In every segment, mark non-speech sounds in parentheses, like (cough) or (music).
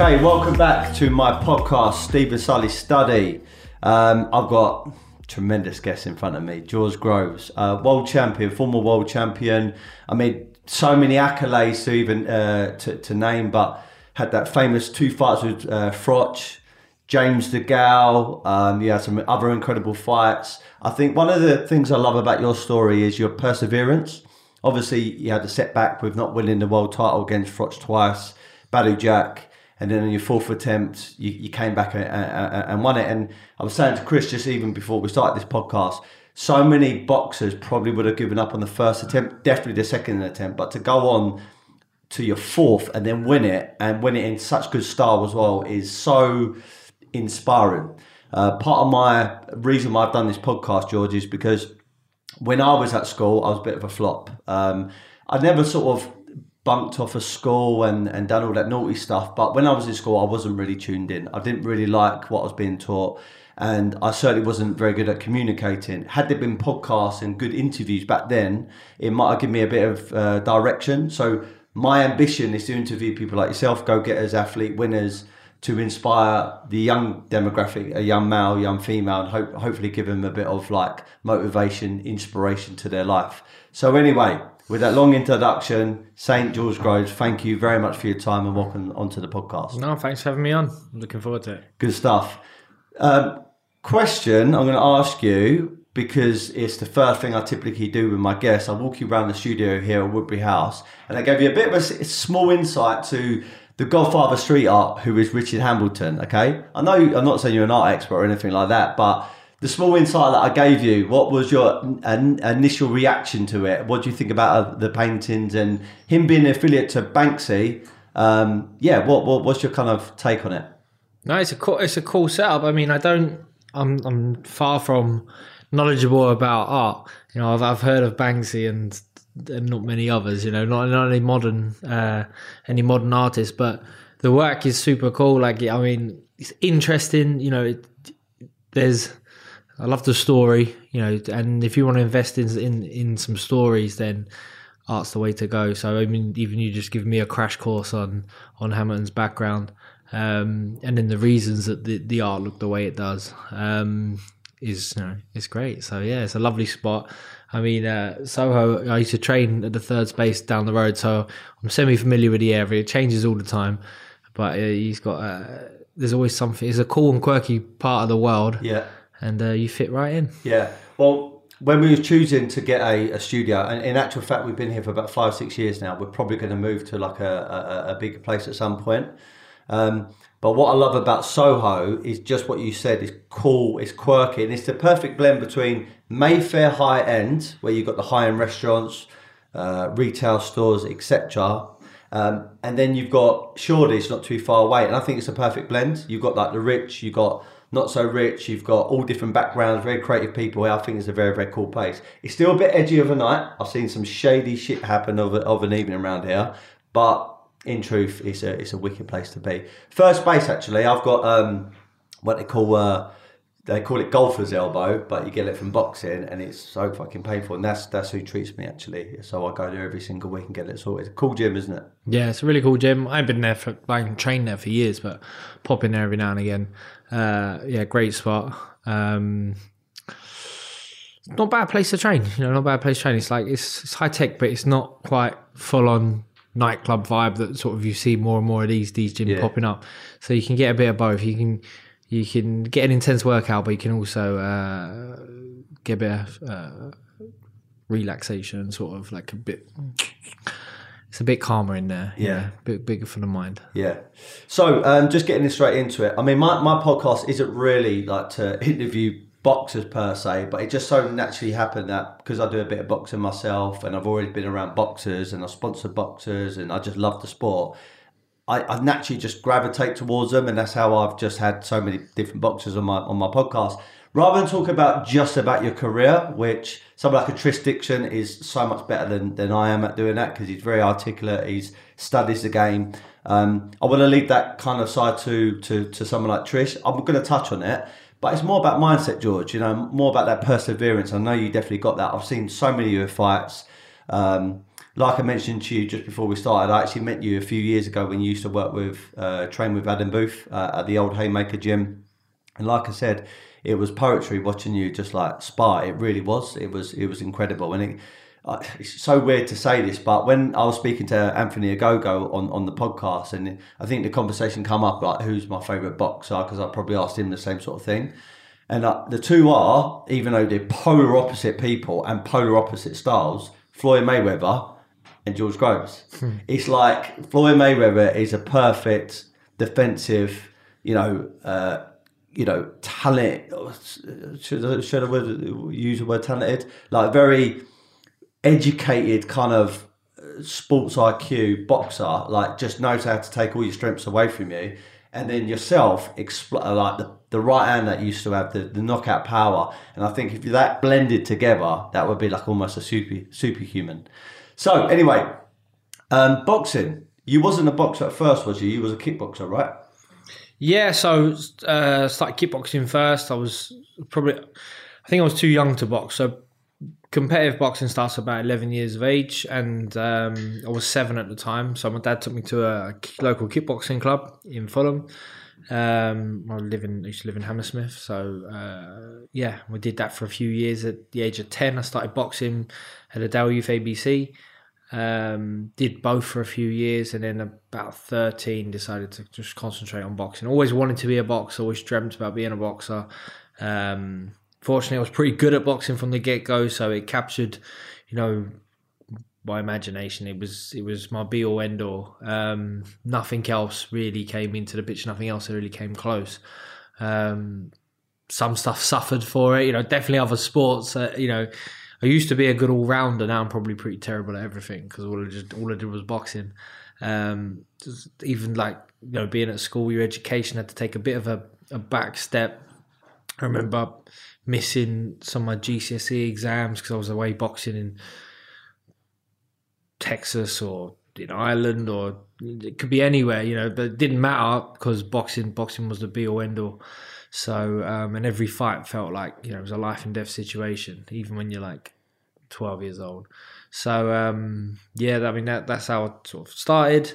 Okay, welcome back to my podcast, Steven Sully Study. Um, I've got tremendous guests in front of me. George Groves, uh, world champion, former world champion. I mean, so many accolades to even uh, to, to name, but had that famous two fights with uh, Froch, James DeGale. Um, you had some other incredible fights. I think one of the things I love about your story is your perseverance. Obviously, you had a setback with not winning the world title against Froch twice, Badou Jack and then on your fourth attempt, you, you came back and, and, and, won it. And I was saying to Chris just even before we started this podcast, so many boxers probably would have given up on the first attempt, definitely the second attempt, but to go on to your fourth and then win it and win it in such good style as well is so inspiring. Uh, part of my reason why I've done this podcast, George, is because when I was at school, I was a bit of a flop. Um, I never sort of bunked off of school and, and done all that naughty stuff. But when I was in school, I wasn't really tuned in. I didn't really like what I was being taught. And I certainly wasn't very good at communicating. Had there been podcasts and good interviews back then, it might have given me a bit of uh, direction. So my ambition is to interview people like yourself, go-getters, athlete winners, to inspire the young demographic, a young male, young female, and hope, hopefully give them a bit of like motivation, inspiration to their life. So anyway, with that long introduction, St. George Groves, thank you very much for your time and welcome onto the podcast. No, thanks for having me on. I'm looking forward to it. Good stuff. Um, question I'm going to ask you because it's the first thing I typically do with my guests. I walk you around the studio here at Woodbury House and I gave you a bit of a small insight to the godfather street art, who is Richard Hambleton. Okay, I know I'm not saying you're an art expert or anything like that, but the small insight that I gave you, what was your initial reaction to it? What do you think about uh, the paintings and him being an affiliate to Banksy? Um, yeah, what, what what's your kind of take on it? No, it's a cool, it's a cool setup. I mean, I don't, I'm I'm far from knowledgeable about art. You know, I've I've heard of Banksy and and not many others. You know, not not any modern uh, any modern artists, but the work is super cool. Like, I mean, it's interesting. You know, it, there's I love the story, you know, and if you want to invest in in, in some stories, then art's the way to go. So I mean, even you just give me a crash course on on Hambleton's background, um, and then the reasons that the, the art looked the way it does um, is you know it's great. So yeah, it's a lovely spot. I mean, uh, Soho. I used to train at the third space down the road, so I'm semi familiar with the area. It changes all the time, but uh, he's got. Uh, there's always something. It's a cool and quirky part of the world. Yeah and uh, you fit right in. Yeah. Well, when we were choosing to get a, a, studio, and in actual fact, we've been here for about five, six years now. We're probably going to move to like a, a, a bigger place at some point. Um, but what I love about Soho is just what you said. It's cool, it's quirky, and it's the perfect blend between Mayfair high end, where you've got the high end restaurants, uh, retail stores, etc. Um, and then you've got Shoreditch not too far away, and I think it's a perfect blend. You've got like the rich, you've got not so rich. You've got all different backgrounds, very creative people. I think it's a very, very cool place. It's still a bit edgy of a night. I've seen some shady shit happen of, of an evening around here, but in truth, it's a it's a wicked place to be. First base, actually, I've got um, what they call uh, they call it golfer's elbow, but you get it from boxing, and it's so fucking painful. And that's that's who treats me actually. So I go there every single week and get it sorted. Cool gym, isn't it? Yeah, it's a really cool gym. I've been there for like trained there for years, but pop in there every now and again. Uh, yeah, great spot. Um, not bad place to train. You know, not bad place to train. It's like it's, it's high tech, but it's not quite full on nightclub vibe that sort of you see more and more of these these gyms yeah. popping up. So you can get a bit of both. You can you can get an intense workout, but you can also uh, get a bit of uh, relaxation, sort of like a bit it's a bit calmer in there. Yeah, yeah a bit bigger for the mind. Yeah. So, um, just getting straight into it. I mean, my, my podcast isn't really like to (laughs) interview boxers per se, but it just so naturally happened that because I do a bit of boxing myself and I've already been around boxers and I sponsor boxers and I just love the sport. I, I naturally just gravitate towards them, and that's how I've just had so many different boxers on my on my podcast rather than talk about just about your career, which someone like a Tris Dixon is so much better than, than I am at doing that because he's very articulate, he's studies the game. Um, I want to leave that kind of side to, to, to someone like Tris. I'm going to touch on it, but it's more about mindset, George, you know, more about that perseverance. I know you definitely got that. I've seen so many of your fights. Um, like I mentioned to you just before we started, I actually met you a few years ago when you used to work with, uh, train with Adam Booth uh, at the old Haymaker gym. And like I said, it was poetry watching you just like spar. It really was. It was it was incredible. And it, uh, it's so weird to say this, but when I was speaking to Anthony Ogogo on, on the podcast, and I think the conversation come up like, who's my favourite boxer? Because I probably asked him the same sort of thing. And uh, the two are, even though they're polar opposite people and polar opposite styles, Floyd Mayweather and George Groves. Hmm. It's like Floyd Mayweather is a perfect defensive, you know, uh, you know, talent. Should, should I use the word talented? Like very educated kind of uh, sports IQ boxer, like just knows how to take all your strengths away from you. And then yourself, expl- uh, like the, the right hand that used to have the, the knockout power. And I think if that blended together, that would be like almost a super superhuman. So anyway, um, boxing. You wasn't a boxer at first, was you? You was a kickboxer, right? Yeah, so uh, started kickboxing first. I was probably, I think I was too young to box. So competitive boxing starts about 11 years of age, and um, I was seven at the time. So my dad took me to a local kickboxing club in Fulham. Um, I live in, I used to live in Hammersmith, so uh, yeah, we did that for a few years. At the age of ten, I started boxing at Dale Youth ABC. Um, did both for a few years, and then about thirteen, decided to just concentrate on boxing. Always wanted to be a boxer. Always dreamt about being a boxer. Um, fortunately, I was pretty good at boxing from the get go, so it captured, you know, my imagination. It was it was my be all end all. Um, nothing else really came into the picture. Nothing else really came close. Um, some stuff suffered for it. You know, definitely other sports. Uh, you know, I used to be a good all rounder. Now I'm probably pretty terrible at everything because all I just all I did was boxing. Um, even like you know, being at school, your education had to take a bit of a, a back step. I remember missing some of my GCSE exams because I was away boxing in Texas or in Ireland or it could be anywhere, you know, but it didn't matter because boxing boxing was the be all end all. So um, and every fight felt like you know it was a life and death situation, even when you're like twelve years old. So um, yeah, I mean that that's how I sort of started.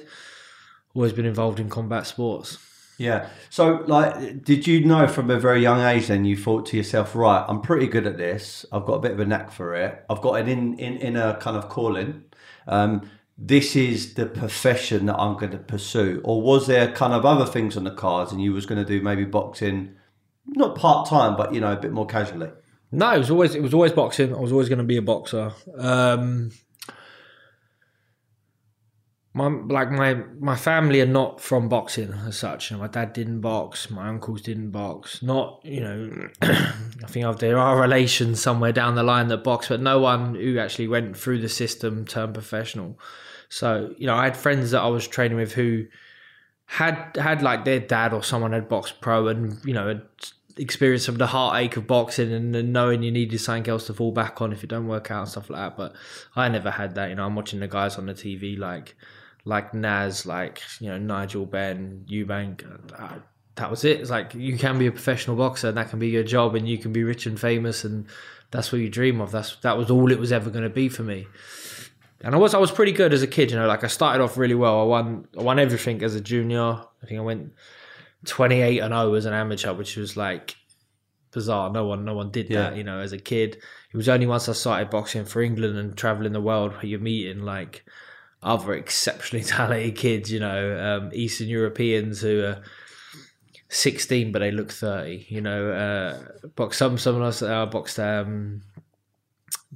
Always been involved in combat sports. Yeah. So, like, did you know from a very young age then you thought to yourself, right, I'm pretty good at this. I've got a bit of a knack for it. I've got an in in, in a kind of calling. Um, this is the profession that I'm going to pursue, or was there kind of other things on the cards, and you was going to do maybe boxing not part time, but you know, a bit more casually. No, it was always it was always boxing. I was always going to be a boxer. Um, my like my my family are not from boxing as such. my dad didn't box. My uncles didn't box. Not you know, (clears throat) I think there are relations somewhere down the line that box, but no one who actually went through the system turned professional. So you know, I had friends that I was training with who had had like their dad or someone had boxed pro and you know had experienced some of the heartache of boxing and, knowing you needed something else to fall back on if it don't work out and stuff like that. But I never had that. You know, I'm watching the guys on the TV like like Nas, like you know Nigel Benn, Eubank. Uh, that was it. It's like you can be a professional boxer and that can be your job and you can be rich and famous and that's what you dream of. That's that was all it was ever going to be for me and I was I was pretty good as a kid. You know, like I started off really well. I won I won everything as a junior. I think I went twenty eight and zero as an amateur, which was like bizarre. No one no one did yeah. that. You know, as a kid, it was only once I started boxing for England and traveling the world where you're meeting like other exceptionally (laughs) talented kids. You know, um, Eastern Europeans who are. 16 but they look 30 you know uh box some someone else uh, boxed um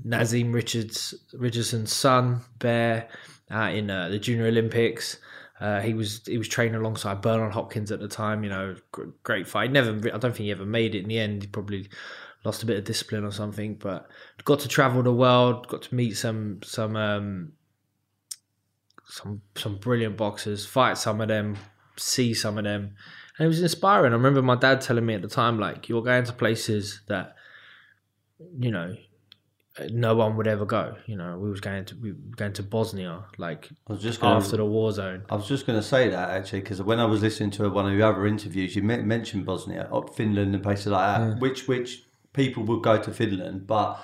Naazim Richards Richardson's son, Bear, uh, in uh, the Junior Olympics. Uh, he was he was training alongside Bernard Hopkins at the time. You know, great fight. Never, I don't think he ever made it in the end. He probably lost a bit of discipline or something. But got to travel the world. Got to meet some some um, some some brilliant boxers. Fight some of them. See some of them. And it was inspiring. I remember my dad telling me at the time, like, you're going to places that, you know, no one would ever go. You know, we was going to we were going to Bosnia, like I was just gonna, after the war zone. I was just going to say that actually because when I was listening to one of your other interviews, you mentioned Bosnia, Finland, and places like that, yeah. which which people would go to Finland, but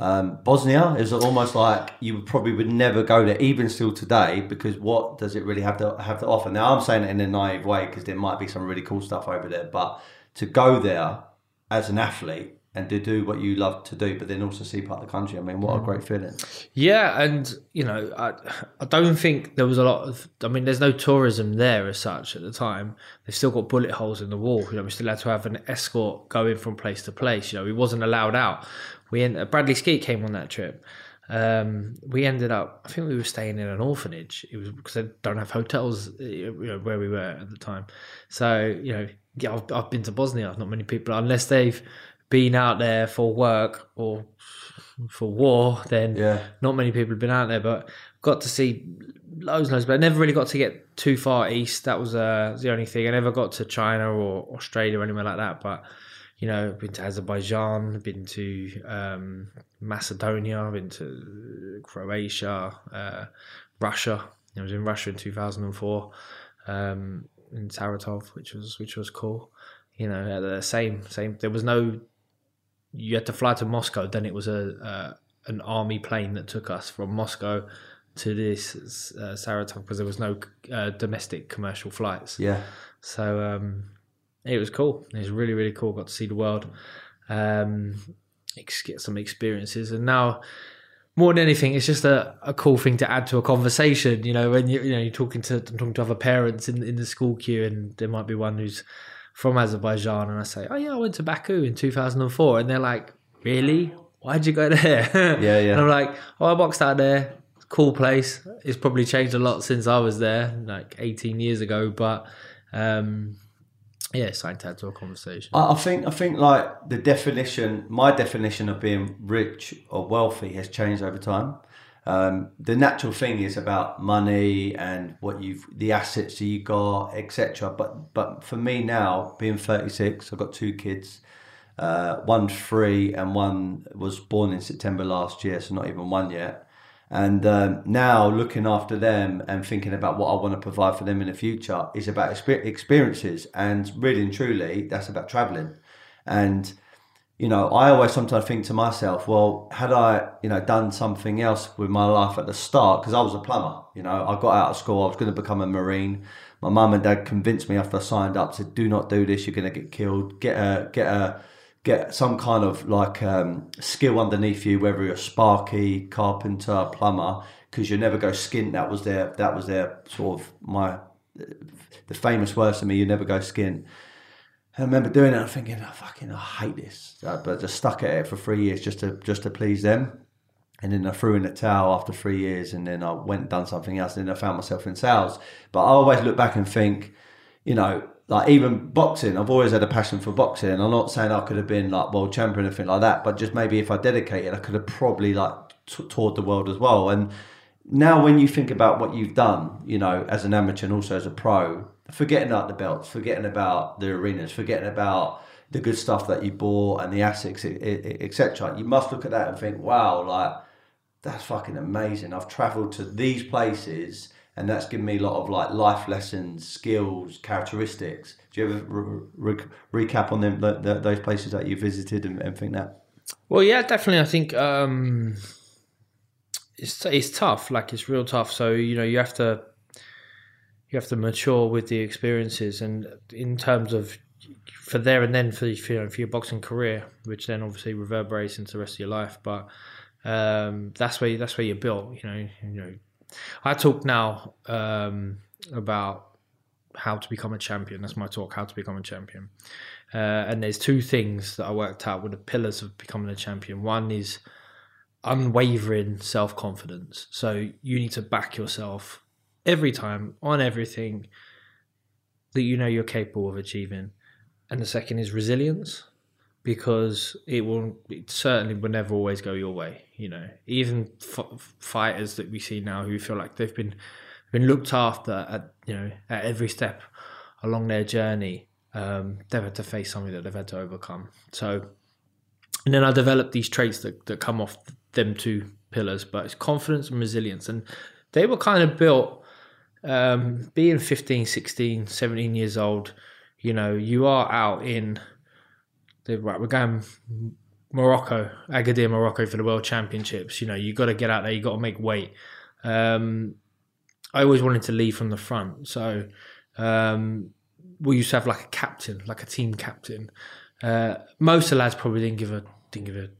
Um, Bosnia is almost like you probably would never go there, even still today, because what does it really have to have to offer? Now I'm saying it in a naive way because there might be some really cool stuff over there, but to go there as an athlete and to do what you love to do, but then also see part of the country. I mean, what a great feeling! Yeah, and you know, I I don't think there was a lot of. I mean, there's no tourism there as such at the time. They've still got bullet holes in the wall. You know, we still had to have an escort going from place to place. You know, we wasn't allowed out. We end, Bradley Skeete came on that trip. Um, we ended up. I think we were staying in an orphanage. It was because they don't have hotels you know, where we were at the time. So you know, yeah, I've, I've been to Bosnia. Not many people, unless they've been out there for work or for war, then Yeah. not many people have been out there. But got to see loads and loads, but I never really got to get too far east. That was uh, the only thing. I never got to China or Australia or anywhere like that. But you know, been to Azerbaijan, been to um, Macedonia, been to Croatia, uh, Russia. I was in Russia in two thousand and four, um, in Saratov, which was which was cool. You know, the same same. There was no. You had to fly to Moscow. Then it was a uh, an army plane that took us from Moscow to this uh, Saratov because there was no uh, domestic commercial flights. Yeah, So um, it was cool. It was really really cool. Got to see the world, um, ex- get some experiences, and now more than anything, it's just a, a cool thing to add to a conversation. You know, when you you know you're talking to talking to other parents in in the school queue, and there might be one who's from Azerbaijan, and I say, "Oh yeah, I went to Baku in 2004," and they're like, "Really? Why'd you go there?" (laughs) Yeah, yeah. And I'm like, "Oh, I boxed out there. Cool place. It's probably changed a lot since I was there, like 18 years ago, but." Um, yeah, it's something to add to a conversation. I, I think I think like the definition, my definition of being rich or wealthy has changed over time. Um, the natural thing is about money and what you've, the assets that you got, etc. But but for me now, being thirty six, I've got two kids. Uh, one's three and one was born in September last year, so not even one yet. And um, now looking after them and thinking about what I want to provide for them in the future is about exper- experiences. And really and truly, that's about traveling. And, you know, I always sometimes think to myself, well, had I, you know, done something else with my life at the start, because I was a plumber, you know, I got out of school, I was going to become a Marine. My mum and dad convinced me after I signed up, to do not do this, you're going to get killed. Get a, get a, get some kind of like um, skill underneath you, whether you're sparky, carpenter, plumber, because you never go skint. That was their that was their sort of my the famous words to me. You never go skint. I remember doing it and thinking, oh, fucking, I hate this. But I just stuck at it for three years just to just to please them. And then I threw in the towel after three years, and then I went and done something else. And then I found myself in sales. But I always look back and think, you know, like even boxing, I've always had a passion for boxing. And I'm not saying I could have been like world champion or anything like that, but just maybe if I dedicated, I could have probably like t- toured the world as well. And now when you think about what you've done, you know, as an amateur and also as a pro, forgetting about the belts, forgetting about the arenas, forgetting about the good stuff that you bought and the assets, etc. You must look at that and think, wow, like that's fucking amazing. I've travelled to these places and that's given me a lot of like life lessons, skills, characteristics. Do you ever re- re- recap on them, the, the, those places that you visited and, and think that? Well, yeah, definitely. I think um, it's it's tough. Like it's real tough. So you know, you have to you have to mature with the experiences, and in terms of for there and then for, you know, for your boxing career, which then obviously reverberates into the rest of your life. But um, that's where that's where you're built. You know, you know. I talk now um, about how to become a champion. That's my talk. How to become a champion. Uh, and there's two things that I worked out were the pillars of becoming a champion. One is unwavering self confidence. So you need to back yourself every time on everything that you know you're capable of achieving. And the second is resilience because it will it certainly will never always go your way. You know, even f- fighters that we see now who feel like they've been been looked after at you know at every step along their journey um, they've had to face something that they've had to overcome. So, and then I developed these traits that, that come off them two pillars, but it's confidence and resilience. And they were kind of built, um, being 15, 16, 17 years old, you know, you are out in the, right, we're going Morocco, Agadir, Morocco for the World Championships. You know, you got to get out there. You got to make weight. Um, I always wanted to lead from the front, so um, we used to have like a captain, like a team captain. Uh, most of the lads probably didn't give a didn't give a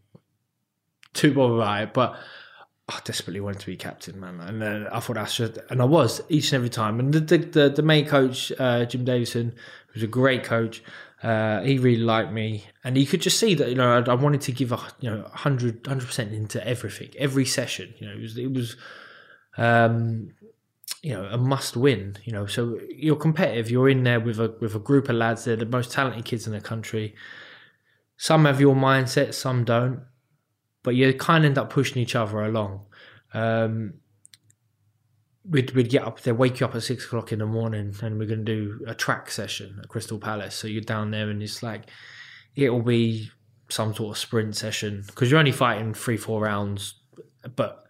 too bother about it, but I desperately wanted to be captain, man. And I thought I should, and I was each and every time. And the the, the, the main coach, uh, Jim Davison, who's a great coach, uh, he really liked me, and you could just see that you know I, I wanted to give a you know 100 percent into everything, every session. You know, it was it was. Um, you know, a must win. You know, so you're competitive. You're in there with a with a group of lads. They're the most talented kids in the country. Some have your mindset, some don't but you kind of end up pushing each other along. Um, we'd, we'd get up there, wake you up at six o'clock in the morning, and we're going to do a track session at Crystal Palace. So you're down there, and it's like it'll be some sort of sprint session because you're only fighting three, four rounds. But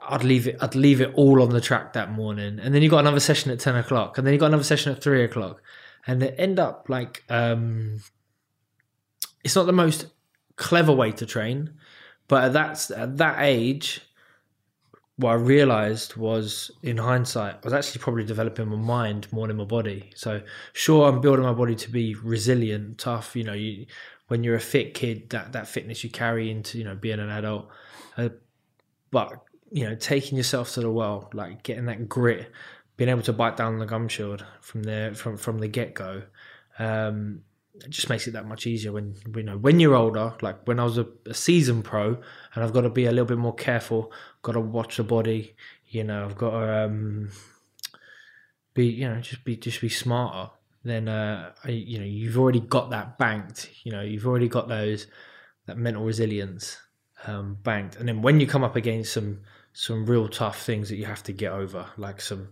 I'd leave it. I'd leave it all on the track that morning, and then you got another session at ten o'clock, and then you got another session at three o'clock, and they end up like um, it's not the most clever way to train. But at that at that age, what I realized was, in hindsight, I was actually probably developing my mind more than my body. So sure, I'm building my body to be resilient, tough. You know, you, when you're a fit kid, that that fitness you carry into you know being an adult. Uh, but you know, taking yourself to the world, like getting that grit, being able to bite down the gum shield from there from from the get go. Um, it just makes it that much easier when you know when you're older. Like when I was a, a season pro, and I've got to be a little bit more careful. Got to watch the body. You know, I've got to um, be you know just be just be smarter. Then uh, I, you know you've already got that banked. You know you've already got those that mental resilience um, banked. And then when you come up against some some real tough things that you have to get over, like some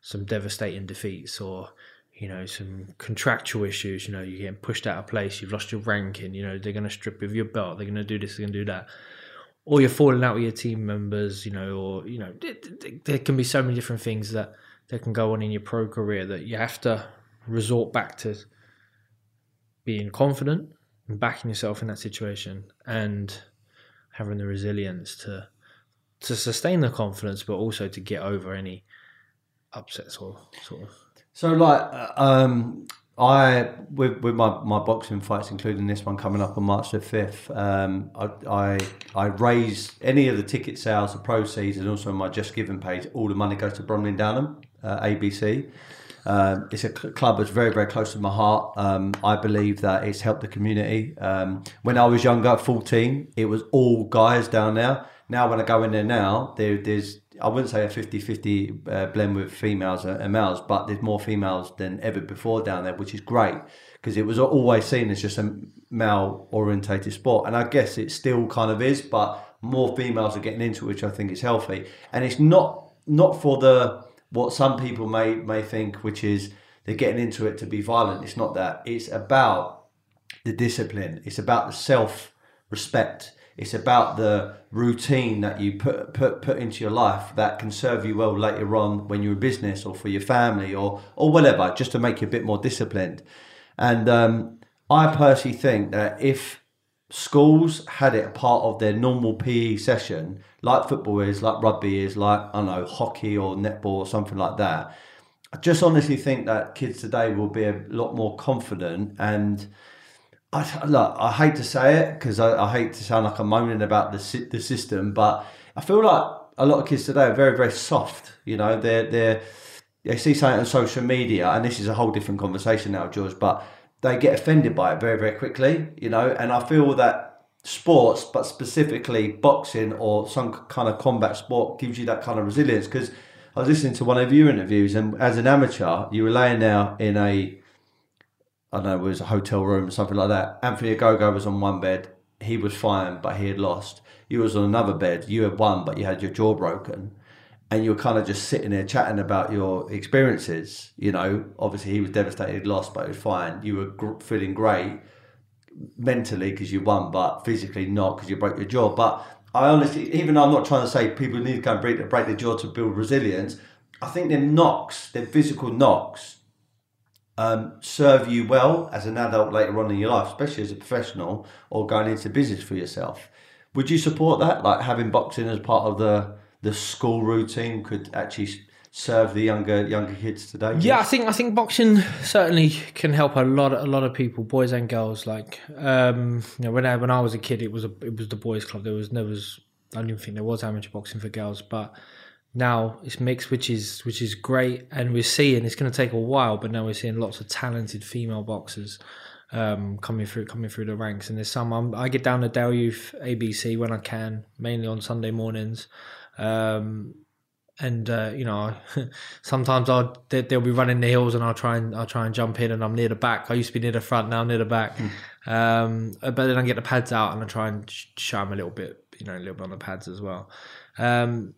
some devastating defeats or you know, some contractual issues, you know, you're getting pushed out of place, you've lost your ranking, you know, they're going to strip you of your belt, they're going to do this, they're going to do that. Or you're falling out with your team members, you know, or, you know, there can be so many different things that, that can go on in your pro career that you have to resort back to being confident and backing yourself in that situation and having the resilience to to sustain the confidence but also to get over any upsets or sort of so, like, uh, um, I with with my, my boxing fights, including this one coming up on March the fifth, um, I, I I raise any of the ticket sales, the proceeds, and also my Just Giving page. All the money goes to Bromley Downham, uh, ABC. Um, it's a club that's very, very close to my heart. Um, I believe that it's helped the community. Um, when I was younger, 14, it was all guys down there. Now, when I go in there now, there, there's I wouldn't say a 50-50 uh, blend with females and males, but there's more females than ever before down there, which is great because it was always seen as just a male orientated sport, and I guess it still kind of is, but more females are getting into it, which I think is healthy, and it's not not for the what some people may may think, which is they're getting into it to be violent. It's not that. It's about the discipline. It's about the self respect it's about the routine that you put put put into your life that can serve you well later on when you're a business or for your family or or whatever, just to make you a bit more disciplined. And um, I personally think that if schools had it a part of their normal PE session, like football is, like rugby is, like I don't know hockey or netball or something like that, I just honestly think that kids today will be a lot more confident and I, look, I hate to say it because I, I, hate to sound like I'm moaning about the the system, but I feel like a lot of kids today are very very soft. You know, they're they they see something on social media, and this is a whole different conversation now, George. But they get offended by it very very quickly. You know, and I feel that sports, but specifically boxing or some kind of combat sport, gives you that kind of resilience. Because I was listening to one of your interviews, and as an amateur, you were laying there in a I don't know, it was a hotel room or something like that. Anthony Ogogo was on one bed. He was fine, but he had lost. You was on another bed. You had won, but you had your jaw broken. And you were kind of just sitting there chatting about your experiences. You know, obviously he was devastated, lost, but he was fine. You were gr- feeling great mentally because you won, but physically not because you broke your jaw. But I honestly, even though I'm not trying to say people need to go and break, break their jaw to build resilience, I think their knocks, their physical knocks, um, serve you well as an adult later on in your life, especially as a professional or going into business for yourself. Would you support that? Like having boxing as part of the the school routine could actually serve the younger younger kids today? Yeah, I think I think boxing certainly can help a lot a lot of people, boys and girls. Like um, you know, when I when I was a kid, it was a it was the boys' club. There was there was I don't even think there was amateur boxing for girls, but now it's mixed, which is which is great, and we're seeing it's going to take a while, but now we're seeing lots of talented female boxers um, coming through coming through the ranks. And there's some I'm, i get down to Dale Youth ABC when I can, mainly on Sunday mornings. Um, and uh, you know, (laughs) sometimes I'll they, will be running the hills, and I'll try and I'll try and jump in, and I'm near the back. I used to be near the front, now I'm near the back. Mm. Um, but then I get the pads out, and I try and show them a little bit, you know, a little bit on the pads as well. Um,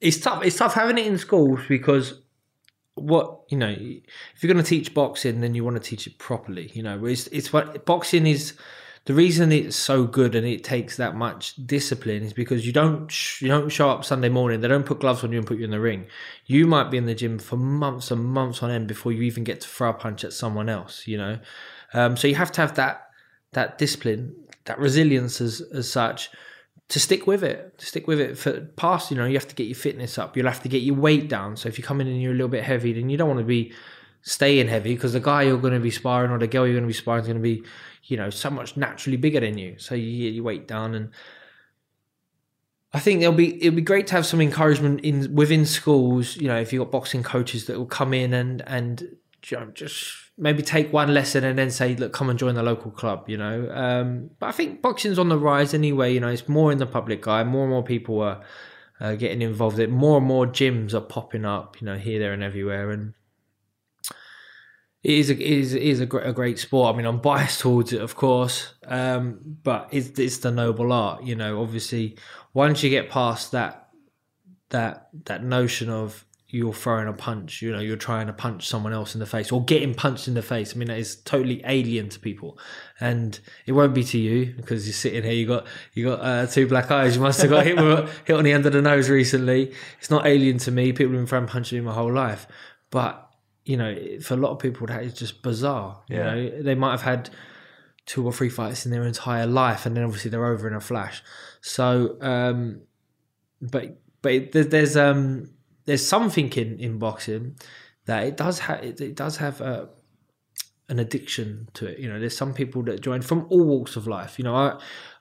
it's tough. It's tough having it in schools because what you know, if you're going to teach boxing, then you want to teach it properly. You know, it's it's what boxing is. The reason it's so good and it takes that much discipline is because you don't sh- you don't show up Sunday morning. They don't put gloves on you and put you in the ring. You might be in the gym for months and months on end before you even get to throw a punch at someone else. You know, um, so you have to have that that discipline, that resilience as as such to stick with it, to stick with it for past, you know, you have to get your fitness up. You'll have to get your weight down. So if you come in and you're a little bit heavy, then you don't want to be staying heavy because the guy you're going to be sparring or the girl you're going to be sparring is going to be, you know, so much naturally bigger than you. So you get your weight down and I think it'll be it'll be great to have some encouragement in within schools. You know, if you've got boxing coaches that will come in and and just maybe take one lesson and then say, look, come and join the local club, you know. Um, but I think boxing's on the rise anyway, you know, it's more in the public eye, more and more people are uh, getting involved. It more and more gyms are popping up, you know, here, there, and everywhere. And it is a, it is, it is a, great, a great sport. I mean, I'm biased (laughs) towards it, of course, um, but it's, it's the noble art, you know. Obviously, once you get past that that that notion of you're throwing a punch, you know, you're trying to punch someone else in the face or getting punched in the face. I mean, that is totally alien to people, and it won't be to you because you're sitting here. You got you got uh, two black eyes. You must have got hit with, (laughs) hit on the end of the nose recently. It's not alien to me. People have been throwing punches me my whole life, but you know, for a lot of people, that is just bizarre. Yeah. You know, they might have had two or three fights in their entire life, and then obviously they're over in a flash. So, um, but but there's um there's something in, in boxing that it does have it, it does have a, an addiction to it. You know, there's some people that join from all walks of life. You know,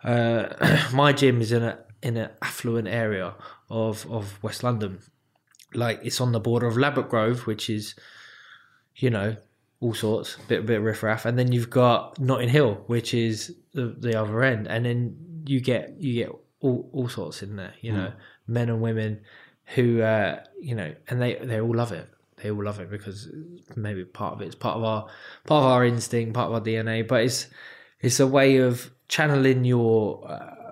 I, uh, (clears throat) my gym is in a in an affluent area of of West London. Like it's on the border of Ladbroke Grove, which is, you know, all sorts, bit bit riffraff, and then you've got Notting Hill, which is the, the other end, and then you get you get all all sorts in there. You mm. know, men and women who uh, you know, and they they all love it. They all love it because maybe part of it is part of our part of our instinct, part of our DNA. But it's it's a way of channeling your uh,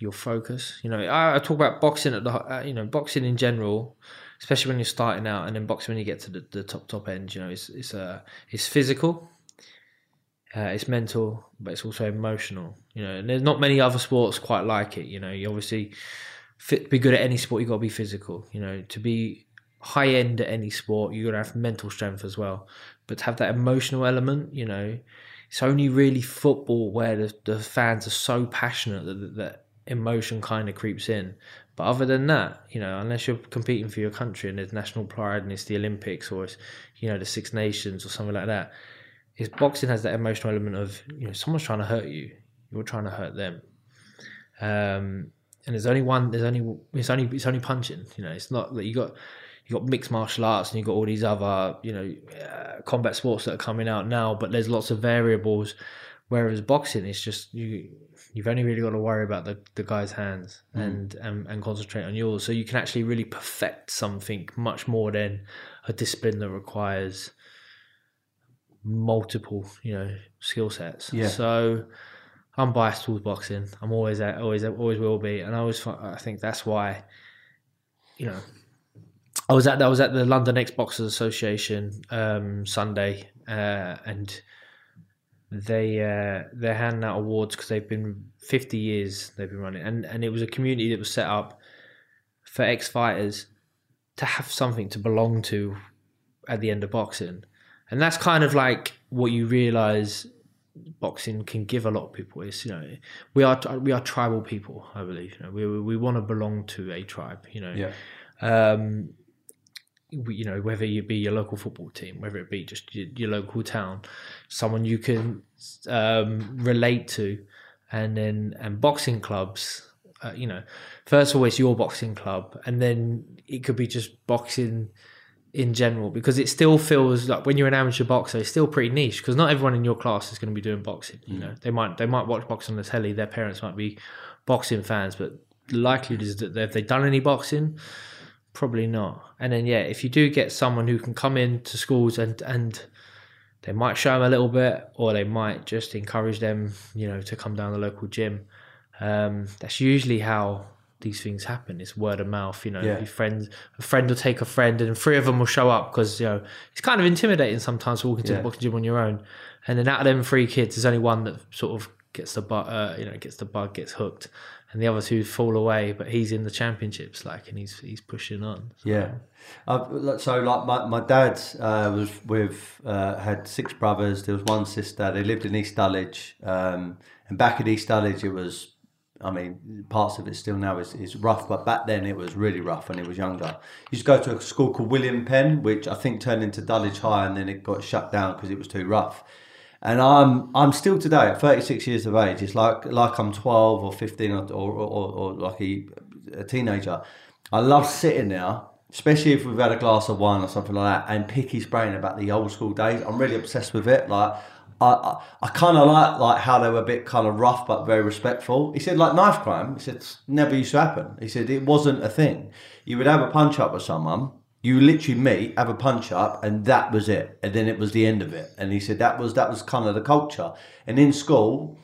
your focus. You know, I, I, talk about boxing at the uh, you know boxing in general, especially when you're starting out, and then boxing when you get to the, the top top end. You know, it's it's uh, it's physical. Uh, it's mental, but it's also emotional. You know, and there's not many other sports quite like it. You know, you obviously fit, be good at any sport, you got to be physical. You know, to be high end at any sport, you got to have mental strength as well. But to have that emotional element, you know, it's only really football where the, the fans are so passionate that, that emotion kind of creeps in. But other than that, you know, unless you're competing for your country and there's national pride and it's the Olympics or it's, you know, the Six Nations or something like that, is boxing has that emotional element of, you know, someone's trying to hurt you, you're trying to hurt them. Um, and there's only one. There's only it's only it's only punching. You know, it's not that you got you got mixed martial arts and you got all these other you know uh, combat sports that are coming out now. But there's lots of variables. Whereas boxing, it's just you. You've only really got to worry about the, the guy's hands mm. and, and and concentrate on yours. So you can actually really perfect something much more than a discipline that requires multiple you know skill sets. Yeah. So I'm biased towards boxing. I'm always always always will be, and I always I think that's why, you know, I was at I was at the London Ex Boxers Association um, Sunday, uh, and they uh, they're handing out awards because they've been 50 years they've been running, and and it was a community that was set up for ex fighters to have something to belong to at the end of boxing, and that's kind of like what you realize boxing can give a lot of people is you know we are we are tribal people i believe you know, we we want to belong to a tribe you know Yeah. um we- you know whether you be your local football team whether it be just your, your local town someone you can um relate to and then and boxing clubs uh, you know first of all it's your boxing club and then it could be just boxing in general because it still feels like when you're an amateur boxer it's still pretty niche because not everyone in your class is going to be doing boxing you know? They might they might watch boxing on the telly their parents might be boxing fans but the likelihood is that have they done any boxing? Probably not. And then yeah if you do get someone who can come in to schools and and they might show them a little bit or they might just encourage them you know to come down the local gym um, that's usually how these things happen it's word of mouth you know Yeah. your friends a friend will take a friend and three of them will show up because you know it's kind of intimidating sometimes walking to Yeah. the boxing gym on your own and then out of them three kids there's only one that sort of gets the bug uh, you know gets the bug gets hooked and the other two fall away but he's in the championships like and he's he's pushing on Yeah. Uh, so like my, my dad uh, was with uh, had six brothers. There was one sister. They lived in East Dulwich, um, and back in East Dulwich, it was. I mean, parts of it still now is, is rough, but back then it was really rough when he was younger. He used to go to a school called William Penn, which I think turned into Dulwich High, and then it got shut down because it was too rough. And I'm I'm still today at 36 years of age. It's like like I'm 12 or 15 or or, or, or like a, teenager. I love sitting there, especially if we've had a glass of wine or something like that, and pick his brain about the old school days. I'm really obsessed with it. Like I I, kind of like like how they were a bit kind of rough but very respectful. He said like knife crime. He said never used to happen. He said it wasn't a thing. You would have a punch up with someone. You literally meet, have a punch up, and that was it. And then it was the end of it. And he said that was that was kind of the culture. And in school,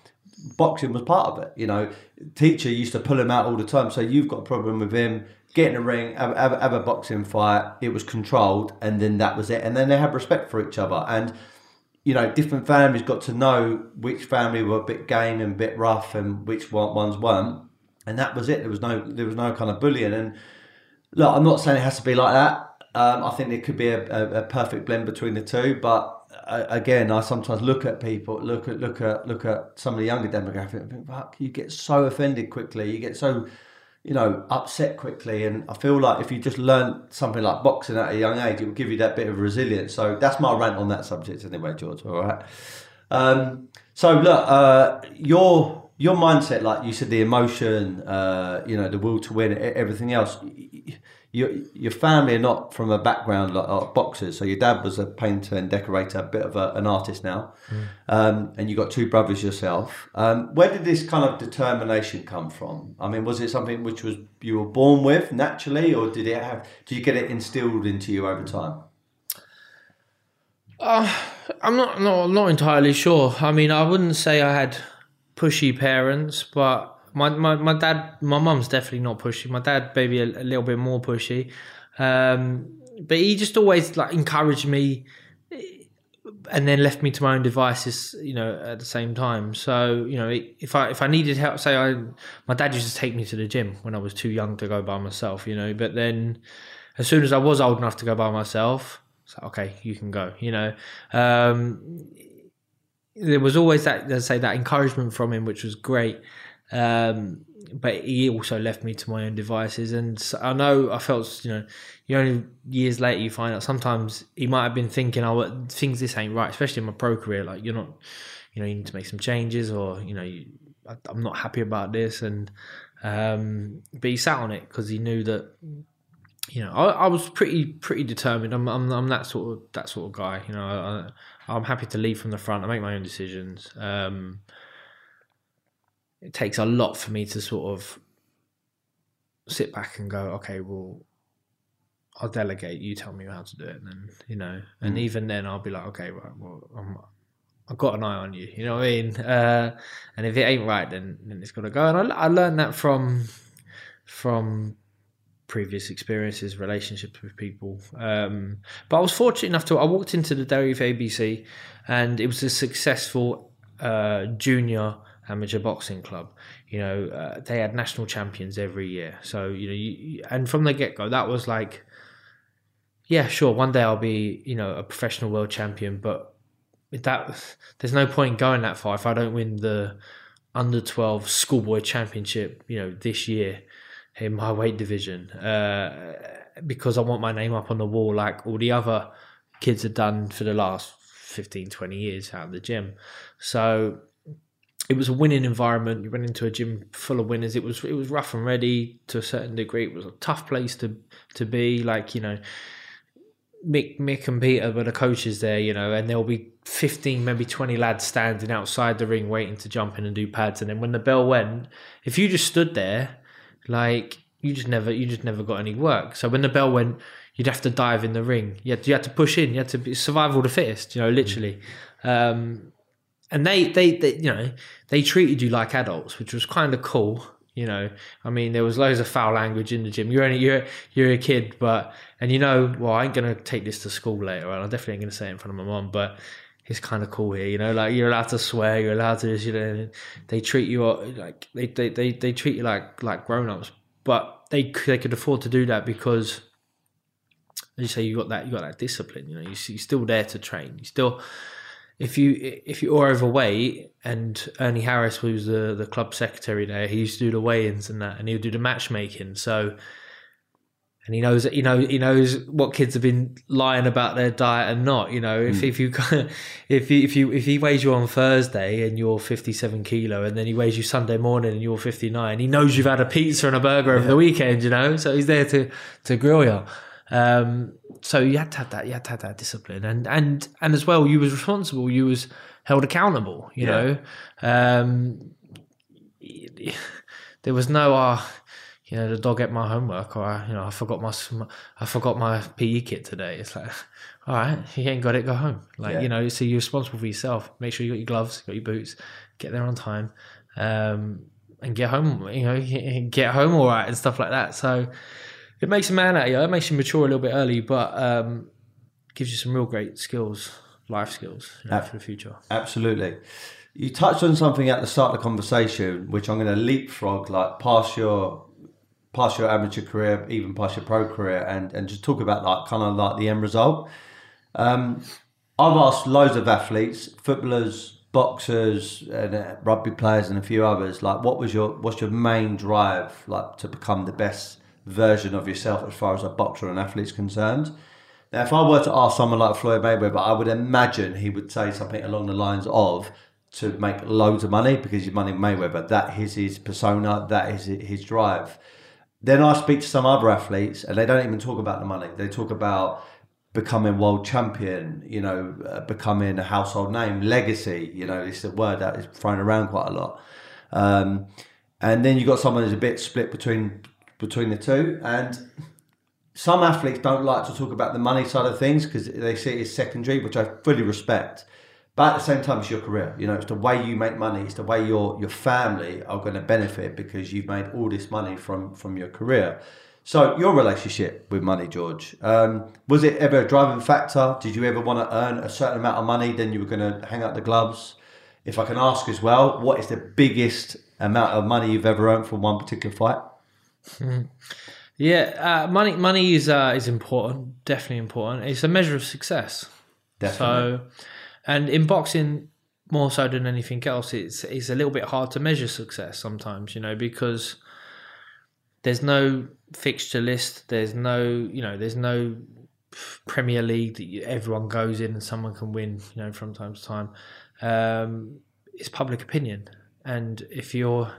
boxing was part of it. You know, teacher used to pull him out all the time. So you've got a problem with him. Get in the ring, have, have, have a boxing fight. It was controlled, and then that was it. And then they had respect for each other. And you know, different families got to know which family were a bit game and a bit rough, and which one- ones weren't. And that was it. There was no there was no kind of bullying. And look, I'm not saying it has to be like that. Um, I think there could be a, a, a perfect blend between the two, but uh, again, I sometimes look at people, look at look at look at some of the younger demographic, and think, "Fuck!" You get so offended quickly. You get so, you know, upset quickly, and I feel like if you just learn something like boxing at a young age, it will give you that bit of resilience. So that's my rant on that subject, anyway, George. All right. Um, so look, uh, your your mindset, like you said, the emotion, uh, you know, the will to win, everything else. Your your family are not from a background like, like boxers. So your dad was a painter and decorator, a bit of a, an artist now, um, and you got two brothers yourself. Um, where did this kind of determination come from? I mean, was it something which was you were born with naturally, or did it have? Did you get it instilled into you over time? I'm not, not not entirely sure. I mean, I wouldn't say I had pushy parents, but my, my, my dad, my mum's definitely not pushy. My dad, maybe a, a little bit more pushy, um, but he just always like encouraged me, and then left me to my own devices. You know, at the same time. So you know, if I if I needed help, say I, my dad used to take me to the gym when I was too young to go by myself. You know, but then as soon as I was old enough to go by myself, it's like, okay, you can go. You know, um, there was always that, let's say, that encouragement from him, which was great. Um, but he also left me to my own devices, and so I know I felt, you know, you only years later you find out sometimes he might have been thinking, oh, things this ain't right, especially in my pro career. Like you're not, you know, you need to make some changes, or you know, you, I, I'm not happy about this, and um, but he sat on it because he knew that you know, I, I was pretty pretty determined. I'm, I'm I'm that sort of that sort of guy. You know, I, I'm happy to lead from the front. I make my own decisions. Um, it takes a lot for me to sort of sit back and go, okay, well, I'll delegate. You tell me how to do it, and then you know, and even then, I'll be like, okay, right, well, I'm, I've got an eye on you. You know what I mean? Uh, and if it ain't right, then then it's got to go. And I, I learned that from from previous experiences, relationships with people. Um, but I was fortunate enough to I walked into the Dale Youth ABC, and it was a successful uh, junior amateur boxing club. You know, uh, they had national champions every year. So you know, you, and from the get go, that was like. yeah, sure, one day I'll be, you know, a professional world champion, but that there's no point going that far if I don't win the under 12 schoolboy championship, you know, this year in my (laughs) weight division, uh, because I want my name up on the wall like all the other kids have done for the last 15, 20 years out of the gym. So it was a winning environment. You went into a gym full of winners. It was it was rough and ready to a certain degree. It was a tough place to to be. Like you know, Mick Mick and Peter were the coaches there. You know, and there'll be fifteen, maybe twenty lads standing outside the ring waiting to jump in and do pads. And then when the bell went, if you just stood there, like you just never you just never got any work. So when the bell went, you'd have to dive in the ring. You had to, you had to push in. You had to be survival the fittest. You know, literally. Um, and they, they, they, you know, they treated you like adults, which was kind of cool. You know, I mean, there was loads of foul language in the gym. You're only you're you're a kid, but and you know, well, I ain't gonna take this to school later, and I'm definitely ain't gonna say it in front of my mom, but it's kind of cool here, you know. Like you're allowed to swear, you're allowed to, you know. They treat you like they they they, they treat you like like grown ups, but they they could afford to do that because as you say, you got that you got that discipline. You know, you, you're still there to train. You still, if you if you're overweight, and Ernie Harris who's the the club secretary there, he used to do the weigh-ins and that, and he would do the matchmaking. So, and he knows you know he knows what kids have been lying about their diet and not. You know, if mm. if you (laughs) if you if you if he weighs you on Thursday and you're 57 kilo, and then he weighs you Sunday morning and you're 59, he knows you've had a pizza and a burger over the weekend. You know, so he's there to to grill you. Um, so you had to have that. You had to have that discipline, and and and as well, you was responsible. You was held accountable. You yeah. know, um, there was no, uh, you know, the dog ate my homework, or you know, I forgot my I forgot my PE kit today. It's like, (laughs) all right, you ain't got it, go home. Like yeah. you know, so you're responsible for yourself. Make sure you got your gloves, got your boots, get there on time. Um, and get home, you know, (laughs) get home all right and stuff like that. So, it makes a man out of you. It makes you mature a little bit early, but um, gives you some real great skills, life skills you know, for the future. Absolutely. You touched on something at the start of the conversation, which I'm going to leapfrog, like past your past your amateur career, even past your pro career, and and just talk about like kind of like the end result. Um, I've asked loads of athletes, footballers, boxers, and uh, rugby players, and a few others, like what was your what's your main drive like to become the best version of yourself as far as a boxer and athlete is concerned. Now, if I were to ask someone like Floyd Mayweather, I would imagine he would say something along the lines of to make loads of money because he's Money Mayweather. That is his persona, that is his drive. Then I speak to some other athletes and they don't even talk about the money. They talk about becoming world champion, you know, uh, becoming a household name, legacy, you know, it's a word that is thrown around quite a lot. Um, and then you've got someone who's a bit split between between the two. And some athletes don't like to talk about the money side of things because they see it as secondary, which I fully respect. But at the same time, it's your career. You know, it's the way you make money. It's the way your your family are going to benefit because you've made all this money from from your career. So your relationship with money, George, um, was it ever a driving factor? Did you ever want to earn a certain amount of money? Then you were going to hang up the gloves. If I can ask as well, what is the biggest amount of money you've ever earned from one particular fight? Mm. Yeah, uh, money money is uh, is important, definitely important. It's a measure of success. Definitely. So, and in boxing, more so than anything else, it's it's a little bit hard to measure success sometimes, you know, because there's no fixture list. There's no, you know, there's no Premier League that everyone goes in and someone can win, you know, from time to time. Um, it's public opinion, and if you're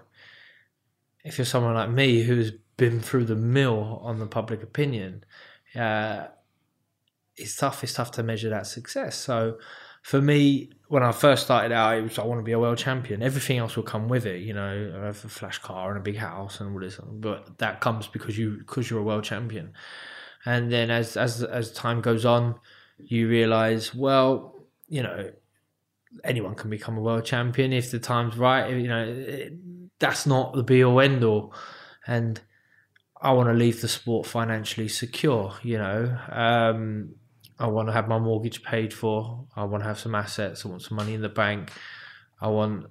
if you're someone like me who's been through the mill on the public opinion, uh, it's tough. It's tough to measure that success. So for me, when I first started out, it was I want to be a world champion. Everything else will come with it. You know, I have a flash car and a big house and all this, but that comes because you because you're a world champion. And then as as as time goes on, you realize, well, you know, anyone can become a world champion if the time's right. You know, that's not the be all end all. And I want to leave the sport financially secure. You know, um, I want to have my mortgage paid for. I want to have some assets. I want some money in the bank. I want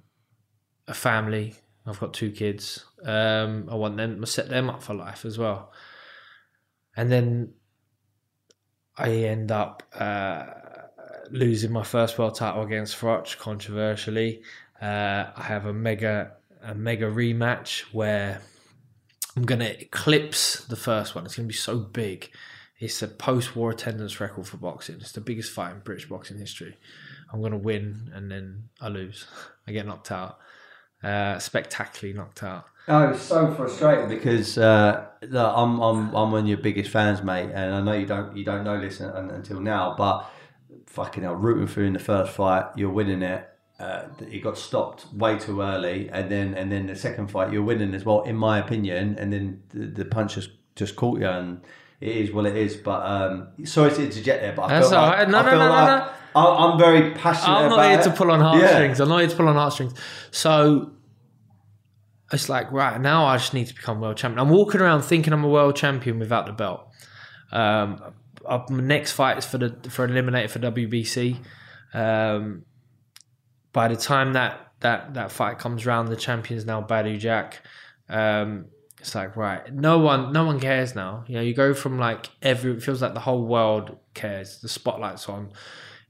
a family. I've got two kids. Um, I want them to set them up for life as well. And then I end up uh, losing my first world title against Froch controversially. Uh, I have a mega a mega rematch where I'm going to eclipse the first one. It's going to be so big. It's a post-war attendance record for boxing. It's the biggest fight in British boxing history. I'm going to win and then I lose. (laughs) I get knocked out. Uh, spectacularly knocked out. Oh, it's so frustrating because uh, look, I'm I'm I'm one of your biggest fans, mate, and I know you don't you don't know this until now, but fucking hell, rooting for you in the first fight, you're winning it. Uh, he got stopped way too early, and then and then the second fight you're winning as well, in my opinion, and then the, the punch just just caught you, and it is what it is. But um, sorry to interject there, but I That's feel all like, right. No, I no, feel no, no, like no. I'm very passionate. I'm not here it. to pull on Yeah. heartstrings. I'm not here to pull on heartstrings. So it's like right now, I just need to become world champion. I'm walking around thinking I'm a world champion without the belt. Um, uh, my next fight is for the for eliminator for WBC. Um, by the time that that that fight comes around, the champion's now Badou Jack. Um, it's like right, no one no one cares now. You know, you go from like every it feels like the whole world cares. The spotlight's on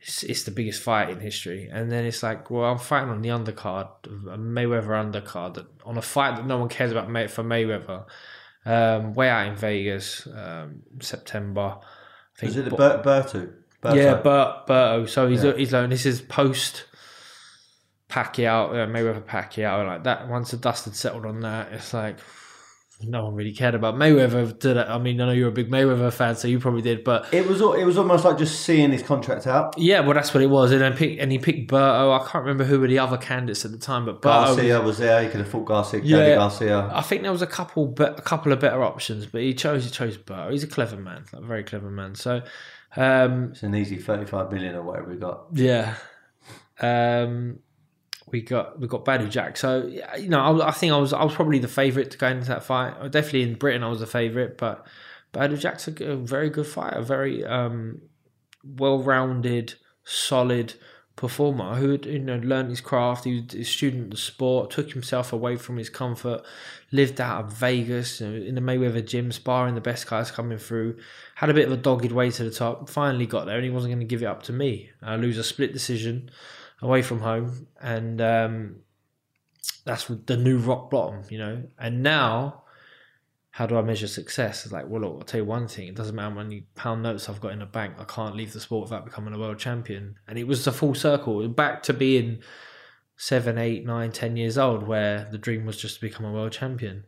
it's, it's the biggest fight in history. And then it's like, well, I'm fighting on the undercard, a Mayweather undercard, on a fight that no one cares about May, for Mayweather. Um, way out in Vegas, um, September. I think Is it the Bertu? Berto? yeah, Bert, Berto. So he's Yeah. he's like, this is post Pacquiao, uh, Mayweather Pacquiao, like that. Once the dust had settled on that, it's like no one really cared about Mayweather. Did it? I mean, I know you're a big Mayweather fan, so you probably did, but It was it was almost like just seeing his contract out. yeah, well, that's what it was. And then pick, and he picked Berto. I can't remember who were the other candidates at the time, but Berto. Garcia was there. He could have fought Garcia. Yeah. Garcia. I think there was a couple, be- a couple of better options, but he chose he chose Berto. He's a clever man, like a very clever man. So, um, It's an easy thirty-five million or whatever we got. yeah, um, we got we got Badou Jack. So you know, I, I think I was I was probably the favourite to go into that fight. Definitely in Britain, I was the favourite, but Badou Jack's a very good fighter, a very um, well-rounded, solid performer who had you know learned his craft. He was a student of the sport, took himself away from his comfort, lived out of Vegas you know, in the Mayweather gym, sparring the best guys coming through. Had a bit of a dogged way to the top. Finally got there, and he wasn't going to give it up to me. I lose a split decision away from home, and um, that's the new rock bottom, you know. And now, how do I measure success? It's like, well, look, I'll tell you one thing: it doesn't matter how many pound notes I've got in the bank. I can't leave the sport without becoming a world champion. And it was a full circle, back to being seven, eight, nine, ten years old, where the dream was just to become a world champion.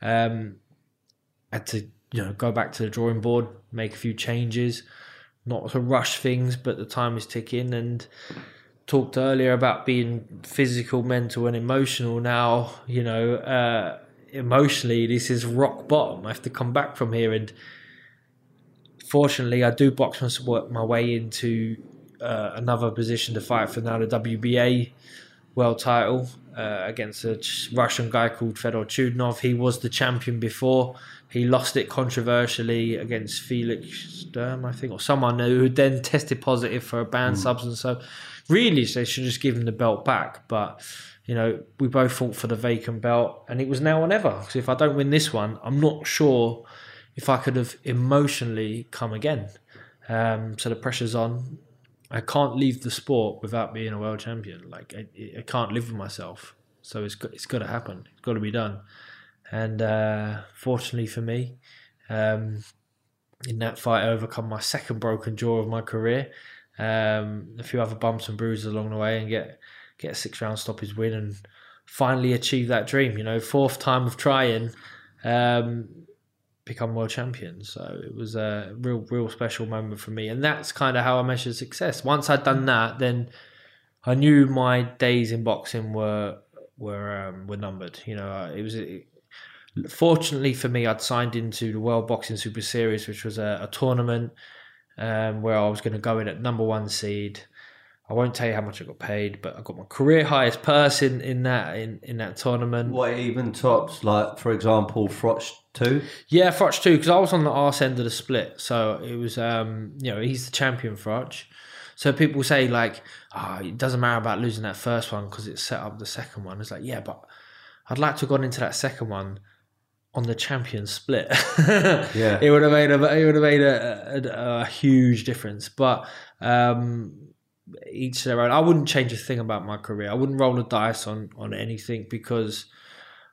Um, had to, you know, go back to the drawing board, make a few changes, not to rush things, but the time is ticking and talked earlier about being physical, mental, and emotional. Now, you know, uh, emotionally, this is rock bottom. I have to come back from here, and fortunately, I do box my, work my way into uh, another position to fight for now the WBA world title uh, against a Russian guy called Fedor Chudinov. He was the champion before. He lost it controversially against Felix Sturm, I think, or someone who then tested positive for a banned substance. So, really, they should just give him the belt back. But, you know, we both fought for the vacant belt, and it was now or never. Because if I don't win this one, I'm not sure if I could have emotionally come again. Um, so the pressure's on. I can't leave the sport without being a world champion. Like I, I can't live with myself. So it's got, it's got to happen. It's got to be done. And uh, fortunately for me, um, in that fight, I overcome my second broken jaw of my career. Um, a few other bumps and bruises along the way, and get get a six round stoppage win, and finally achieve that dream. You know, fourth time of trying, um, become world champion. So it was a real, real special moment for me, and that's kind of how I measured success. Once I'd done that, then I knew my days in boxing were were um, were numbered. You know, it was. It, fortunately for me, I'd signed into the World Boxing Super Series, which was a, a tournament um, where I was going to go in at number one seed. I won't tell you how much I got paid, but I got my career highest purse in, in that in, in that tournament. What even tops like, for example, Froch two. Yeah, Froch two because I was on the arse end of the split. So it was, um, you know, he's the champion, Froch. So people say like, oh, it doesn't matter about losing that first one because it set up the second one. It's like, yeah, but I'd like to have gone into that second one on the champion split. (laughs) Yeah. it would have made a it would have made a, a, a huge difference. But um, each their own. I wouldn't change a thing about my career. I wouldn't roll the dice on on anything because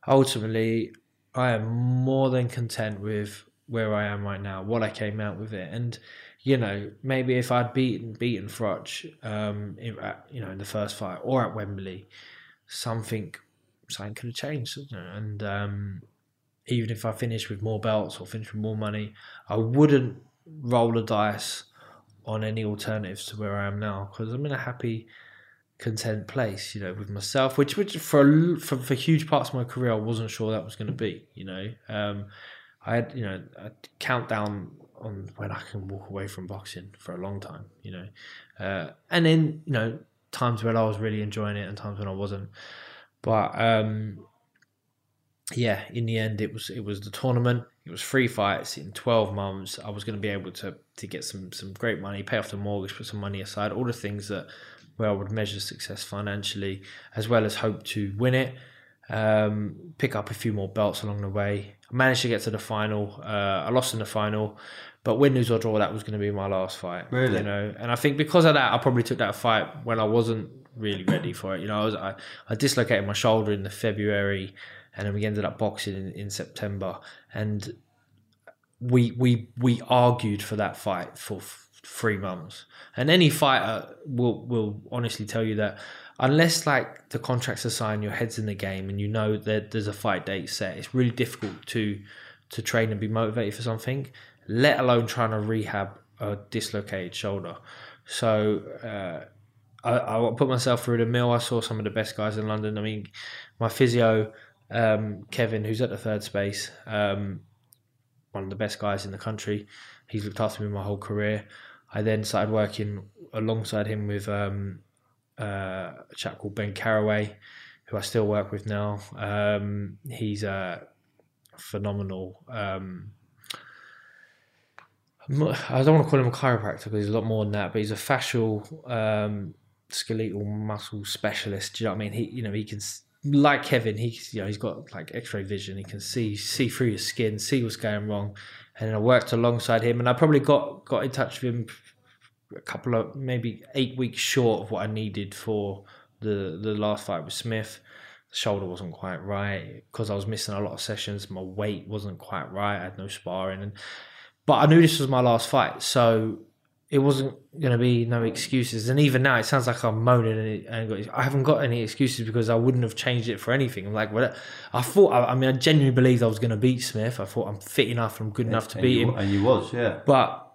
ultimately I am more than content with where I am right now, what I came out with it, and you know maybe if I'd beaten beaten Froch, um, in, at, you know in the first fight or at Wembley, something something could have changed, and um, even if I finish with more belts or finish with more money, I wouldn't roll the dice on any alternatives to where I am now because I'm in a happy, content place, you know, with myself. Which, which for for for huge parts of my career, I wasn't sure that was going to be. You know, um, I had you know a countdown on when I can walk away from boxing for a long time. You know, uh, and then you know times when I was really enjoying it and times when I wasn't. But um, yeah, in the end, it was it was the tournament. It was three fights in twelve months. I was going to be able to to get some some great money, pay off the mortgage, put some money aside, all the things that where I would measure success financially, as well as hope to win it. Um, pick up a few more belts along the way. I managed to get to the final. Uh, I lost in the final, but win, lose or draw, that was going to be my last fight. Really? you know. And I think because of that, I probably took that fight when I wasn't really ready for it. You know, I was I, I dislocated my shoulder in the February, and then we ended up boxing in, in September, and we we we argued for that fight for f- three months. And any fighter will will honestly tell you that unless like the contracts are signed, your head's in the game, and you know that there's a fight date set, it's really difficult to to train and be motivated for something. Let alone trying to rehab a dislocated shoulder. So. Uh, I, I put myself through the mill. I saw some of the best guys in London. I mean, my physio, um, Kevin, who's at the third space, um, one of the best guys in the country. He's looked after me my whole career. I then started working alongside him with um, uh, a chap called Ben Caraway, who I still work with now. Um, he's a phenomenal. Um, I don't want to call him a chiropractor because he's a lot more than that, but he's a fascial, um, skeletal muscle specialist. Do you know what I mean? He, you know, he can like Kevin. He, you know, he's got like X-ray vision. He can see see through your skin, see what's going wrong. And I worked alongside him, and I probably got got in touch with him a couple of maybe eight weeks short of what I needed for the the last fight with Smith. The shoulder wasn't quite right because I was missing a lot of sessions. My weight wasn't quite right. I had no sparring, and but I knew this was my last fight, so it wasn't going to be no excuses. And even now, it sounds like I'm moaning, and, and I haven't got any excuses because I wouldn't have changed it for anything. I'm like, well, I thought, I, I mean, I genuinely believed I was going to beat Smith. I thought I'm fit enough, I'm good enough to beat you, him. And you was, yeah. But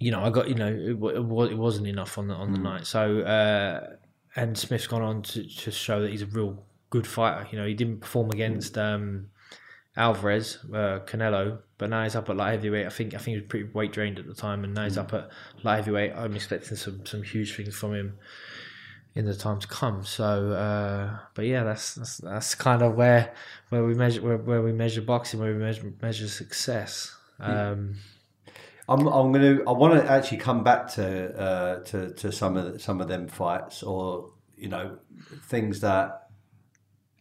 you know, I got you know, it, it, it wasn't enough on the on the night. So uh, and Smith's gone on to, to show that he's a real good fighter. You know, he didn't perform against um, Alvarez, uh, Canelo, but now he's up at light heavyweight. I think I think he was pretty weight drained at the time, and now he's up at light heavyweight. I'm expecting some some huge things from him in the time to come. So, uh, but yeah, that's, that's that's kind of where where we measure where, where we measure boxing, where we measure measure success. Um, I'm, I'm gonna. I want to actually come back to uh, to to some of the, some of them fights, or you know, things that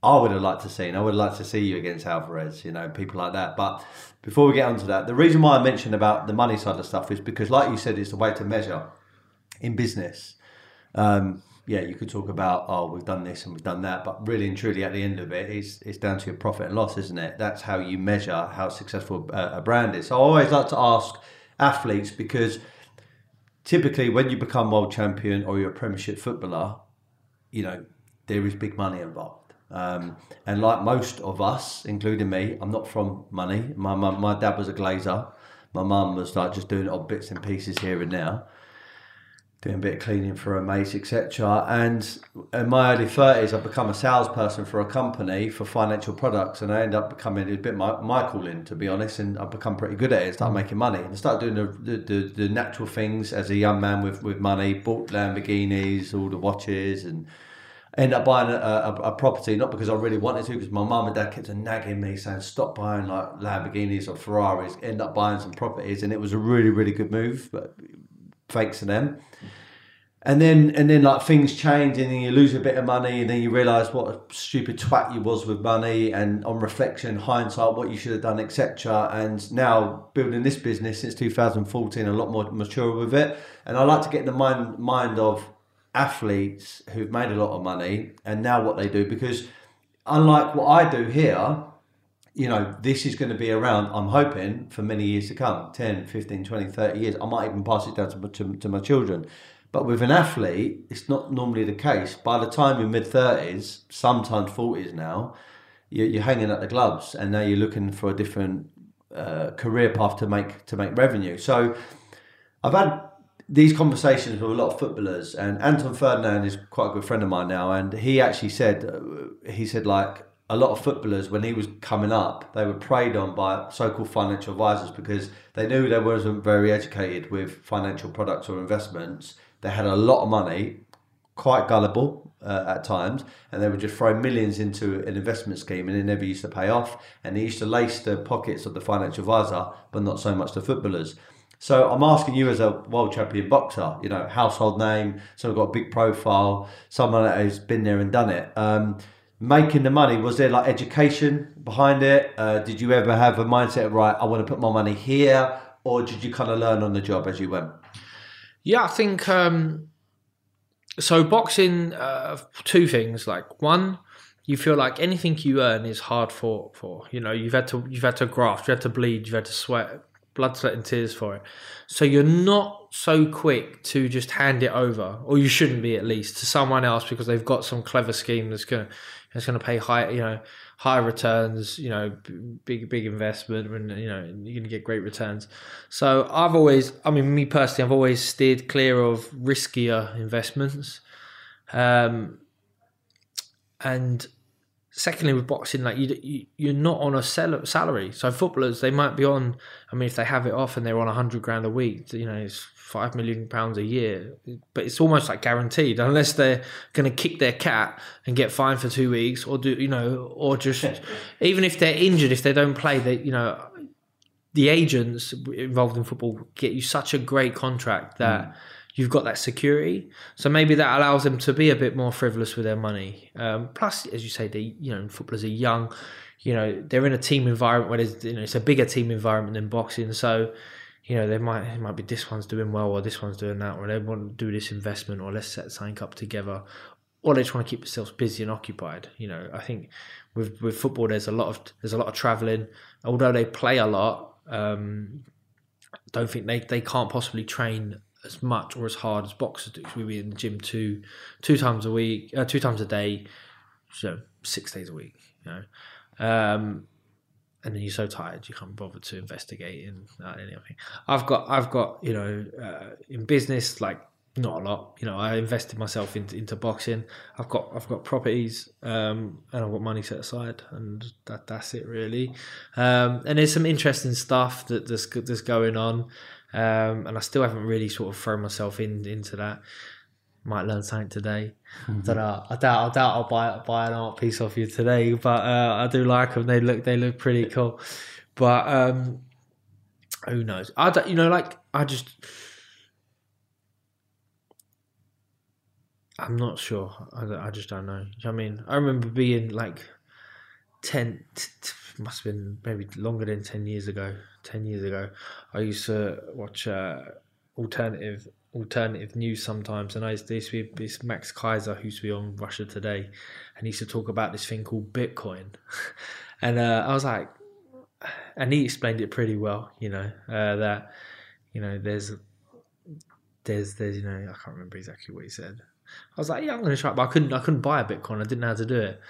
I would have liked to see. And I would like to see you against Alvarez, you know, people like that. But before we get onto that, the reason why I mentioned about the money side of stuff is because, like you said, it's the way to measure in business. Um, yeah, you could talk about oh we've done this and we've done that, but really and truly at the end of it, it's it's down to your profit and loss, isn't it? That's how you measure how successful a, a brand is. So I always like to ask athletes because typically when you become world champion or you're a Premiership footballer, you know there is big money involved. Um, and like most of us, including me, I'm not from money. My mum, my dad was a glazer. My mum was like just doing odd bits and pieces here and now doing a bit of cleaning for a mate, etc. And in my early thirties, I've become a salesperson for a company for financial products, and I end up becoming a bit my, my calling, to be honest. And I've become pretty good at it. Start making money and start doing the, the, the, the natural things as a young man with, with money. Bought Lamborghinis, all the watches, and end up buying a, a, a property not because I really wanted to, because my mum and dad kept nagging me saying stop buying like Lamborghinis or Ferraris. End up buying some properties, and it was a really really good move, but thanks to them. and then and then like things change and then you lose a bit of money and then you realise what a stupid twat you was with money and on reflection hindsight what you should have done etc and now building this business since 2014 a lot more mature with it and I like to get the mind mind of athletes who've made a lot of money and now what they do because unlike what I do here you know this is going to be around I'm hoping for many years to come 10 15 20 30 years I might even pass it down to, to, to my children but with an athlete, it's not normally the case. By the time you're mid 30s, sometimes 40s now, you're, you're hanging at the gloves and now you're looking for a different uh, career path to make to make revenue. So I've had these conversations with a lot of footballers, and Anton Ferdinand is quite a good friend of mine now, and he actually said uh, he said like a lot of footballers when he was coming up, they were preyed on by so-called financial advisors because they knew they wasn't very educated with financial products or investments, they had a lot of money, quite gullible uh, at times, and they would just throw millions into an investment scheme and it never used to pay off. And they used to lace the pockets of the financial advisor, but not so much the footballers. So I'm asking you as a world champion boxer, you know, household name, someone got a big profile, someone that has been there and done it. Um, making the money, was there like education behind it? Uh, did you ever have a mindset of, right, I want to put my money here? Or did you kind of learn on the job as you went? Yeah, I think um, so. Boxing, uh, two things. Like one, you feel like anything you earn is hard fought for. You know, you've had to you've had to graft, you had to bleed, you've had to sweat, blood, sweat, and tears for it. So you're not so quick to just hand it over, or you shouldn't be at least, to someone else because they've got some clever scheme that's gonna that's gonna pay high. You know, high returns, you know, big big investment, and you know you're going to get great returns. So I've always, I mean, me personally, I've always steered clear of riskier investments. Um, and secondly, with boxing, like you, you you're not on a salary. So footballers, they might be on. I mean, if they have it off and they're on a hundred grand a week, you know, it's five million pounds a year, but it's almost like guaranteed unless they're going to kick their cat and get fined for two weeks, or do you know, or just (laughs) even if they're injured, if they don't play, they you know, the agents involved in football get you such a great contract that. Mm. You've got that security, so maybe that allows them to be a bit more frivolous with their money. Um, plus, as you say, the you know footballers are young, you know they're in a team environment where there's you know it's a bigger team environment than boxing, so you know, they might it might be this one's doing well or this one's doing that, or they want to do this investment or let's set something up together, or they just want to keep themselves busy and occupied. You know, I think with with football, there's a lot of there's a lot of traveling. Although they play a lot, um, don't think they they can't possibly train as much or as hard as boxers do. So we be in the gym two two times a week, uh, two times a day, so six days a week. You know. Um, and then you're so tired you can't bother to investigate in uh, anything. I've got I've got you know uh, in business like not a lot. You know, I invested myself into, into boxing. I've got I've got properties um, and I've got money set aside, and that that's it really. Um, and there's some interesting stuff that that's that's going on, um, and I still haven't really sort of thrown myself in into that might learn something today. Mm-hmm. I don't know. I doubt. I doubt I'll buy buy an art piece off you today, but uh, I do like them. They look they look pretty cool. But um, who knows? I don't. You know, like I just. I'm not sure. I, I just don't know. I mean, I remember being like 10, t- t- must have been maybe longer than 10 years ago. 10 years ago, I used to watch uh, alternative alternative news sometimes, and I used to, used be this Max Keiser who used to be on Russia Today, and he used to talk about this thing called Bitcoin, (laughs) and uh, I was like, and he explained it pretty well, you know, uh, that you know there's there's there's you know I can't remember exactly what he said. I was like, yeah, I'm going to try, but I couldn't I couldn't buy a Bitcoin. I didn't know how to do it.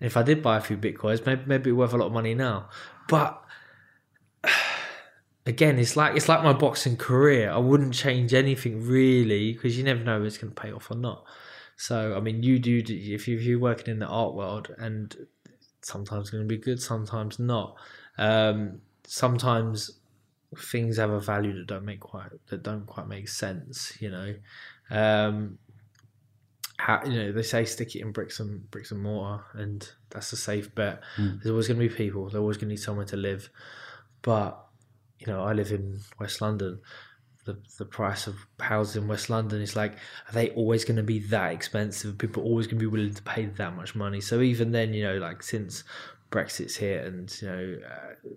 If I did buy a few Bitcoins, maybe maybe worth a lot of money now, but again, it's like it's like my boxing career. I wouldn't change anything really because you never know if it's going to pay off or not. So I mean, you do if you're working in the art world, and sometimes it's going to be good, sometimes not. Um, sometimes things have a value that don't make quite that don't quite make sense. You know, um, how, you know they say stick it in bricks and bricks and mortar, and that's a safe bet. Mm. There's always going to be people. They're always going to need somewhere to live, but you know, I live in West London. the, the price of houses in West London. is like, are they always going to be that expensive? People always going to be willing to pay that much money. So even then, you know, like since Brexit's hit and, you know, uh,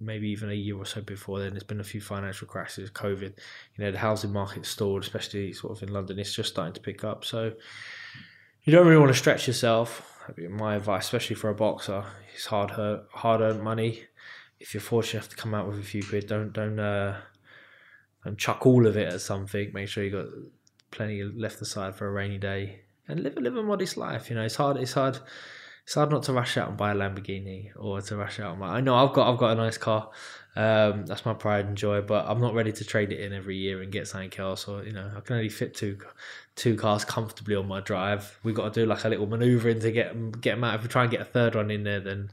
maybe even a year or so before then, there's been a few financial crashes, COVID, you know, the housing market stalled, especially sort of in London. It's just starting to pick up. So you don't really want to stretch yourself. My advice, especially for a boxer, is hard hard earned money. If you're fortunate enough to come out with a few quid, don't don't uh, and chuck all of it at something. Make sure you got plenty left aside for a rainy day and live live a modest life. You know, it's hard. It's hard. It's hard not to rush out and buy a Lamborghini or to rush out. And buy, I know I've got I've got a nice car. Um, that's my pride and joy. But I'm not ready to trade it in every year and get something else. Or you know, I can only fit two two cars comfortably on my drive. We've got to do like a little manoeuvring to get get them out. If we try and get a third one in there, then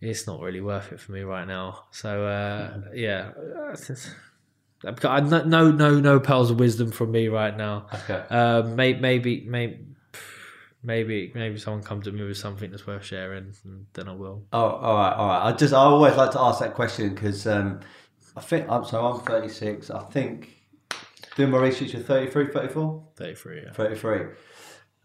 it's not really worth it for me right now. So uh, yeah, no, no, no, no pearls of wisdom from me right now. Okay. Um, maybe, maybe, maybe, maybe, maybe someone comes to me with something that's worth sharing, and then I will. Oh, all right, all right. I just, I always like to ask that question because um, I think I'm so I'm 36. I think doing my research, you're 33, 34? 33, yeah. 33.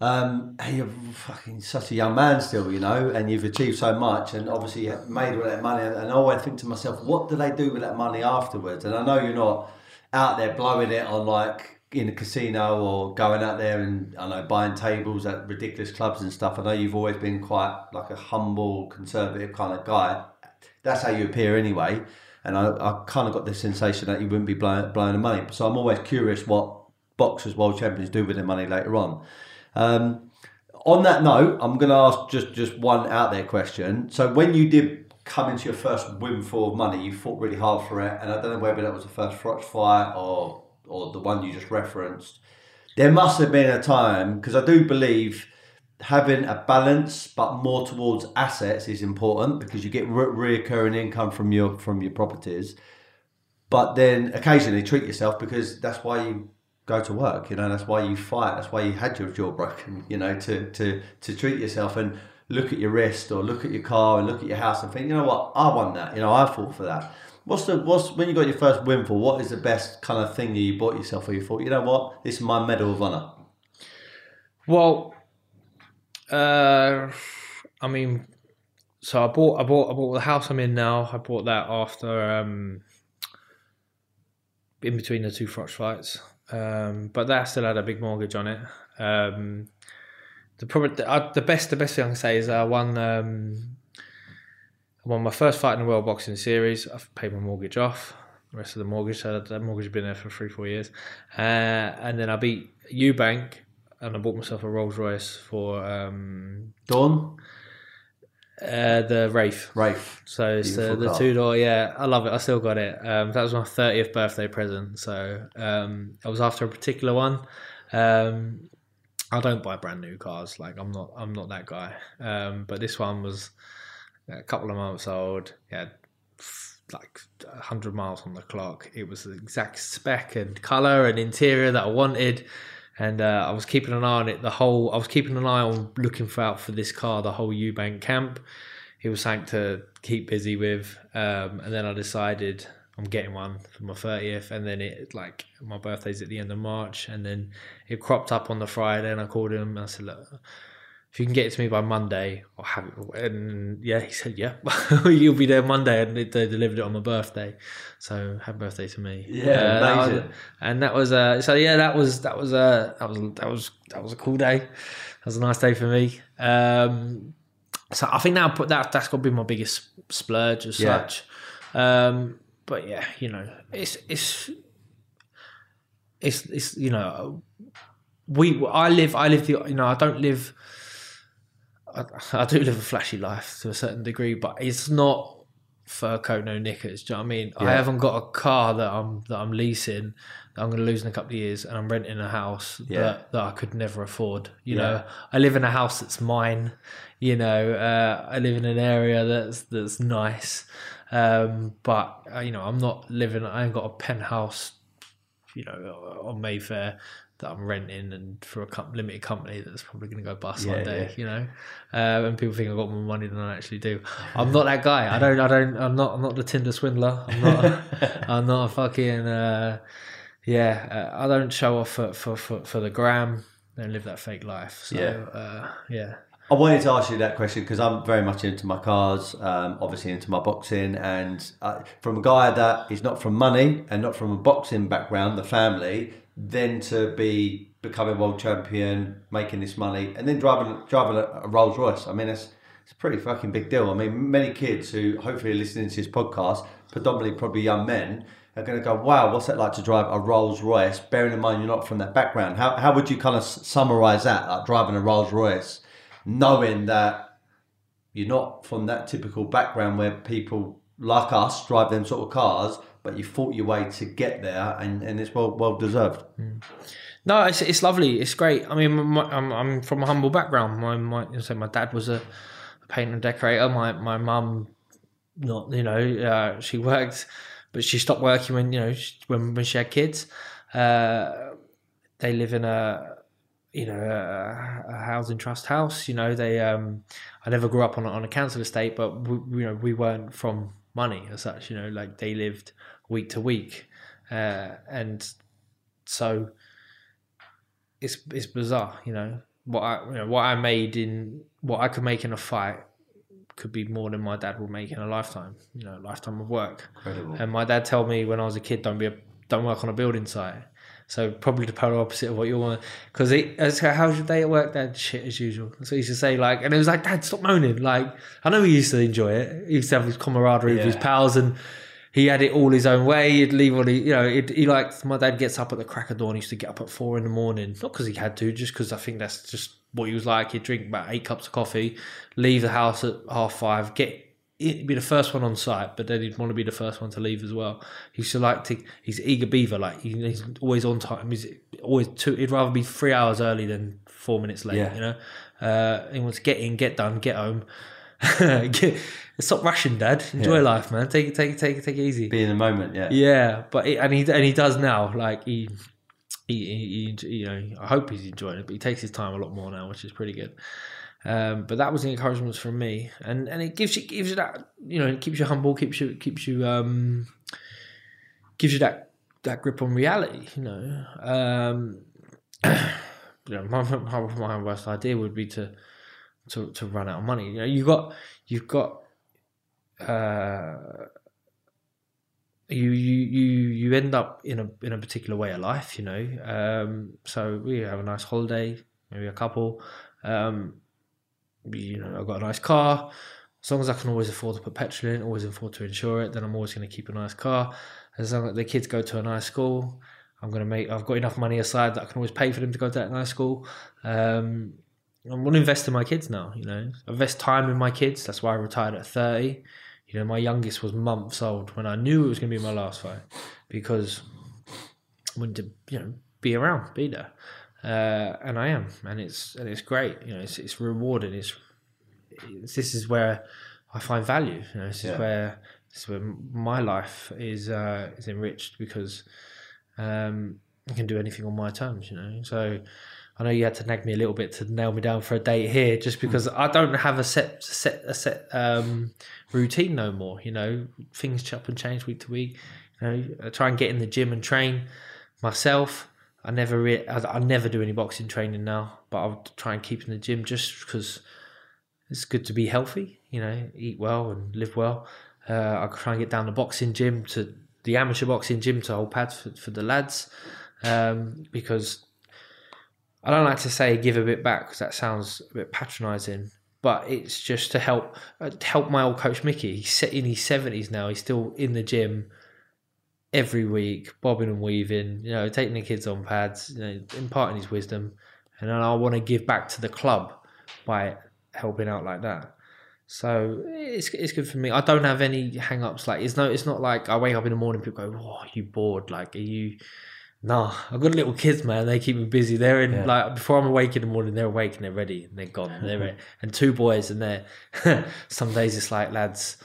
Um, and you're fucking such a young man still, you know, and you've achieved so much, and obviously made all that money. And I always think to myself, what do they do with that money afterwards? And I know you're not out there blowing it on like in a casino or going out there and I know buying tables at ridiculous clubs and stuff. I know you've always been quite like a humble, conservative kind of guy. That's how you appear anyway. And I, I kind of got the sensation that you wouldn't be blowing, blowing the money. So I'm always curious what boxers, world champions do with their money later on. Um, on that note, I'm going to ask just, just one out there question. So when you did come into your first windfall of money, you fought really hard for it, and I don't know whether that was the first Froch fight or or the one you just referenced. There must have been a time because I do believe having a balance, but more towards assets, is important because you get re- reoccurring income from your from your properties. But then occasionally treat yourself because that's why you go to work. You know, that's why you fight. That's why you had your jaw broken. You know, to to to treat yourself and look at your wrist or look at your car and look at your house and think, you know what, I want that. You know, I fought for that. What's the what's when you got your first windfall? What is the best kind of thing that you bought yourself, or you thought, you know what, this is my medal of honor? Well, uh, I mean, so I bought I bought I bought the house I'm in now. I bought that after um, in between the two Froch fights. Um, but that still had a big mortgage on it. Um, the probably the, uh, the, best the best thing I can say is I won um, I won my first fight in the World Boxing Series. I've paid my mortgage off. The rest of the mortgage, so that mortgage has been there for three four years, uh, and then I beat Eubank and I bought myself a Rolls Royce for um, Dawn. Uh, the Wraith. Wraith. So it's the, the two door. Yeah, I love it. I still got it. Um, that was my thirtieth birthday present. So um, I was after a particular one. Um, I don't buy brand new cars. Like I'm not. I'm not that guy. Um, but this one was a couple of months old. Yeah, like 100 miles on the clock. It was the exact spec and color and interior that I wanted and uh, I was keeping an eye on it the whole. I was keeping an eye on looking for out for this car the whole Eubank camp. It was something to keep busy with, um, and then I decided I'm getting one for my thirtieth, and then it like my birthday's at the end of March, and then it cropped up on the Friday, and I called him and I said, look if you can get it to me by Monday, I'll have it. And yeah, he said, yeah, (laughs) you'll be there Monday. And they delivered it on my birthday. So happy birthday to me. Yeah, uh, that was, and that was, uh, so yeah, that was, that was, uh, that was, that was, that was a cool day. That was a nice day for me. Um, so I think now that, that's got to be my biggest splurge as yeah. such. Um, but yeah, you know, it's, it's, it's, it's, you know, we, I live, I live the, you know, I don't live, I, I, do live a flashy life to a certain degree, but it's not fur coat, no knickers. Do you know what I mean? Yeah. I haven't got a car that I'm that I'm leasing that I'm going to lose in a couple of years, and I'm renting a house yeah. that, that I could never afford. You yeah. know, I live in a house that's mine. You know, uh, I live in an area that's that's nice, um, but uh, you know, I'm not living. I ain't got a penthouse. You know, on Mayfair that I'm renting and for a com- limited company that's probably going to go bust yeah, one day, yeah. you know. Uh, and people think I've got more money than I actually do. (laughs) I'm not that guy. I don't. I don't. I'm not. I'm not the Tinder swindler. I'm not. (laughs) I'm not a fucking. Uh, yeah, uh, I don't show off for, for, for, for the gram. Don't live that fake life. So Yeah. uh, yeah, I wanted to ask you that question because I'm very much into my cars, um, obviously into my boxing, and from a guy that is not from money and not from a boxing background, the family, then to be becoming world champion, making this money, and then driving driving a, Rolls Royce. I mean, it's it's a pretty fucking big deal. I mean, many kids who hopefully are listening to this podcast, predominantly probably young men, are going to go, "Wow, what's it like to drive a Rolls Royce?" Bearing in mind you're not from that background, how how would you kind of summarize that, like driving a Rolls Royce? Knowing that you're not from that typical background where people like us drive them sort of cars, but you fought your way to get there, and, and it's well well deserved. No, it's, it's lovely. It's great. I mean, my, I'm, I'm from a humble background. My my so my dad was a, a painter and decorator. My my mum, not you know, uh, she worked, but she stopped working when you know she, when when she had kids. Uh, they live in a you know a, a housing trust house. You know they. Um, I never grew up on a, on a council estate, but we, you know we weren't from money as such. You know, like they lived week to week, uh, and so it's it's bizarre, you know. What I you know what I made in what I could make in a fight could be more than my dad would make in a lifetime, you know, a lifetime of work. Incredible. And my dad told me when I was a kid, don't be a, don't work on a building site. So probably the polar opposite of what you want. Because how's your day at work, Dad? Shit as usual. So he used to say like, and it was like, Dad, stop moaning. Like I know he used to enjoy it. He used to have his camaraderie with his pals and he had it all his own way. He'd leave all he, you know, he liked, my dad gets up at the crack of dawn. He used to get up at four in the morning. Not because he had to, just because I think that's just what he was like. He'd drink about eight cups of coffee, leave the house at half five, get, he'd be the first one on site, but then he'd want to be the first one to leave as well. He's like he's eager beaver, like he, he's always on time. He's always two, he'd rather be three hours early than four minutes late, Yeah. you know? Uh, he wants to get in, get done, get home. (laughs) get, stop rushing, Dad. Enjoy Yeah. life, man. Take it, take it, take it, take it easy. Be in the moment, yeah. Yeah, but and he and he does now. Like he, he, he, he, you know, I hope he's enjoying it. But he takes his time a lot more now, which is pretty good. Um, but that was the encouragement from me, and and it gives you gives you that you know, it keeps you humble, keeps you keeps you um, gives you that that grip on reality. You know, um, (clears throat) you know, my, my worst idea would be to to to run out of money. You know, you got you've got. Uh, you you you you end up in a in a particular way of life, you know. Um, so we have a nice holiday, maybe a couple. Um, you know, I've got a nice car. As long as I can always afford to put petrol in, always afford to insure it, then I'm always going to keep a nice car. As long as the kids go to a nice school, I'm going to make. I've got enough money aside that I can always pay for them to go to that nice school. Um, I want to invest in my kids now. You know, invest time in my kids. That's why I retired at thirty. You know, my youngest was months old when I knew it was going to be my last fight because I wanted to, you know, be around, be there, uh, and I am, and it's and it's great. You know, it's it's rewarding. It's, it's this is where I find value. You know, this Yeah. is where this is where my life is uh, is enriched because um, I can do anything on my terms. You know, so. I know you had to nag me a little bit to nail me down for a date here, just because I don't have a set set a set um, routine no more. You know, things chop and change week to week. You know, I try and get in the gym and train myself. I never re- I, I never do any boxing training now, but I'll try and keep in the gym just because it's good to be healthy. You know, eat well and live well. Uh, I try and get down the boxing gym to the amateur boxing gym to hold pads for, for the lads um, because I don't like to say give a bit back because that sounds a bit patronising, but it's just to help uh, help my old coach Mickey. He's in his seventies now. He's still in the gym every week, bobbing and weaving. You know, taking the kids on pads, you know, imparting his wisdom, and then I want to give back to the club by helping out like that. So it's it's good for me. I don't have any hang ups. Like it's no, it's not like I wake up in the morning. People go, "Oh, are you bored? Like, are you?" Nah, I've got little kids, man. They keep me busy. They're in Yeah. like before I'm awake in the morning. They're awake and they're ready and they're gone. They're (laughs) ready. and two boys and they're. (laughs) some days it's like lads,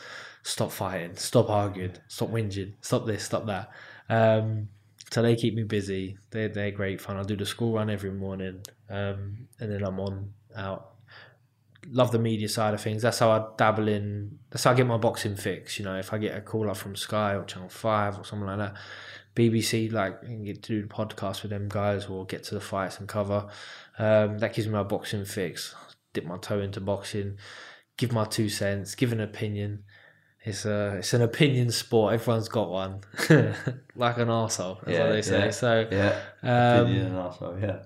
stop fighting, stop arguing, stop whinging, stop this, stop that. Um, so they keep me busy. They're they're great fun. I do the school run every morning, um, and then I'm on out. Love the media side of things. That's how I dabble in. That's how I get my boxing fix. You know, if I get a call up from Sky or Channel Five or something like that, BBC, like and get to do the podcast with them guys or get to the fights and cover. Um, that gives me my boxing fix. Dip my toe into boxing, give my two cents, give an opinion. It's a it's an opinion sport. Everyone's got one, (laughs) like an arsehole, that's what they say. yeah, So yeah, um, opinion and also, yeah.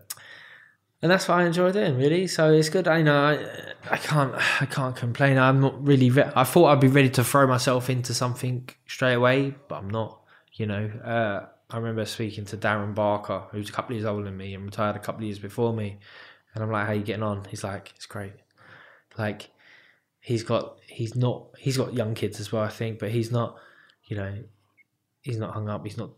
and that's what I enjoy doing, really. So it's good. I know I, I can't I can't complain. I'm not really. Re- I thought I'd be ready to throw myself into something straight away, but I'm not. You know, uh, I remember speaking to Darren Barker, who's a couple of years older than me and retired a couple of years before me, and I'm like, "How you getting on?" He's like, "It's great." Like he's got he's not he's got young kids as well, I think, but he's not. You know, he's not hung up. He's not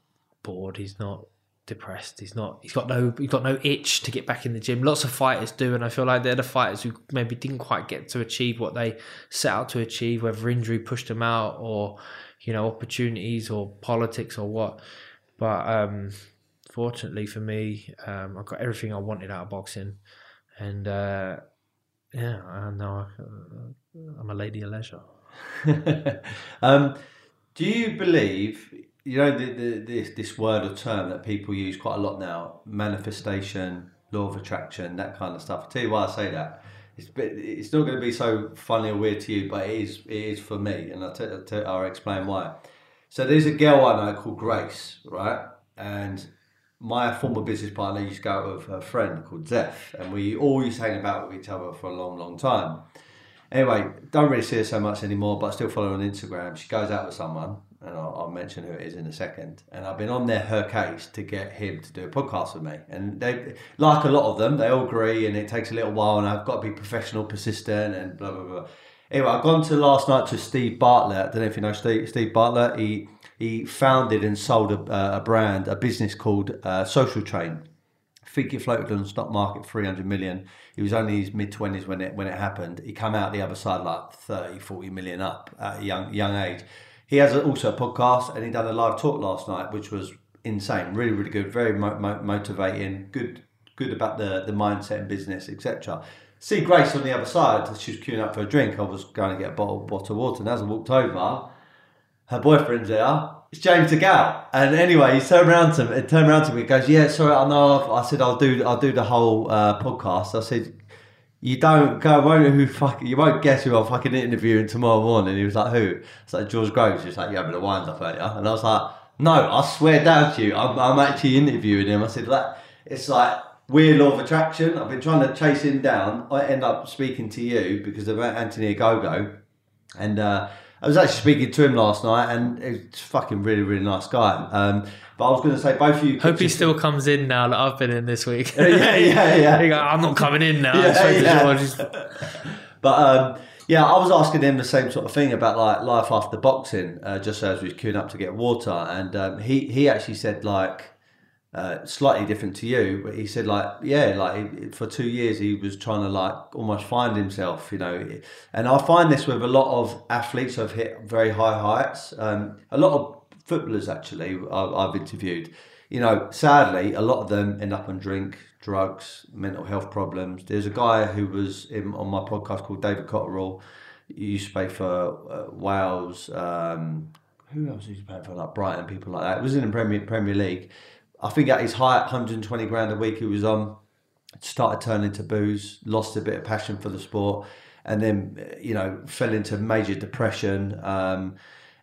bored. He's not depressed. He's not. He's got no. He's got no itch to get back in the gym. Lots of fighters do, and I feel like they're the fighters who maybe didn't quite get to achieve what they set out to achieve, whether injury pushed them out or you know opportunities or politics or what. But um, fortunately for me, um, I got everything I wanted out of boxing, and uh, yeah, I know I, I'm a lady of leisure. (laughs) um, do you believe you know the, the, this this word or term that people use quite a lot now? Manifestation, law of attraction, that kind of stuff. I tell you why I say that. It's bit, it's not going to be so funny or weird to you, but it is it is for me, and I'll, tell, I'll, tell, I'll explain why. So there's a girl I know called Grace, right? And my former business partner used to go out with her friend called Zeph, and we all used to hang about with each other for a long, long time. Anyway, don't really see her so much anymore, but I still follow her on Instagram. She goes out with someone, and I'll, I'll mention who it is in a second. And I've been on there her case to get him to do a podcast with me. And they, like a lot of them, they all agree, and it takes a little while, and I've got to be professional, persistent, and blah blah blah. Anyway, I've gone to last night to Steve Bartlett. I don't know if you know Steve, Steve Bartlett. He he founded and sold a, uh, a brand, a business called uh, Social Train. I think it floated on the stock market 300 million. He was only in his mid 20s when it when it happened. He came out the other side like 30, 40 million up at a young young age. He has also a podcast and he done a live talk last night, which was insane, really really good, very mo- mo- motivating, good good about the the mindset and business, etc. See Grace on the other side. She was queuing up for a drink. I was going to get a bottle, bottle of water, and as I walked over, her boyfriend's there. It's James DeGale. And anyway, he turned around to me, turned around to me, goes, "Yeah, sorry, I know." I said, "I'll do, I'll do the whole uh, podcast." I said, "You don't go, won't who fuck, you won't guess who I'm fucking interviewing tomorrow morning." He was like, "Who?" It's like George Groves. He's like, "You having a wind up, aren't you?" And I was like, "No, I swear down to you, I'm, I'm actually interviewing him." I said, "That it's like." Weird law of attraction. I've been trying to chase him down. I end up speaking to you because of Anthony Ogogo, and uh, I was actually speaking to him last night, and he's fucking really, really nice guy. Um, but I was going to say, both of you. Hope he still comes in now that I've been in this week. (laughs) yeah, yeah, yeah. (laughs) Go, I'm not coming in now. (laughs) Yeah, yeah. But um, yeah, I was asking him the same sort of thing about like life after boxing, uh, just as we was queuing up to get water, and um, he he actually said like. Uh, slightly different to you, but he said like, yeah, like for two years he was trying to like almost find himself, you know. And I find this with a lot of athletes who've hit very high heights. Um, a lot of footballers actually I've, I've interviewed. You know, sadly, a lot of them end up on drink, drugs, mental health problems. There's a guy who was in, on my podcast called David Cotterill. He used to play for uh, Wales. Um, who else used to play for like Brighton, people like that. It was in the Premier Premier League. I think at his height, 120 grand a week he was on. Started turning to booze, lost a bit of passion for the sport, and then you know fell into major depression. Um,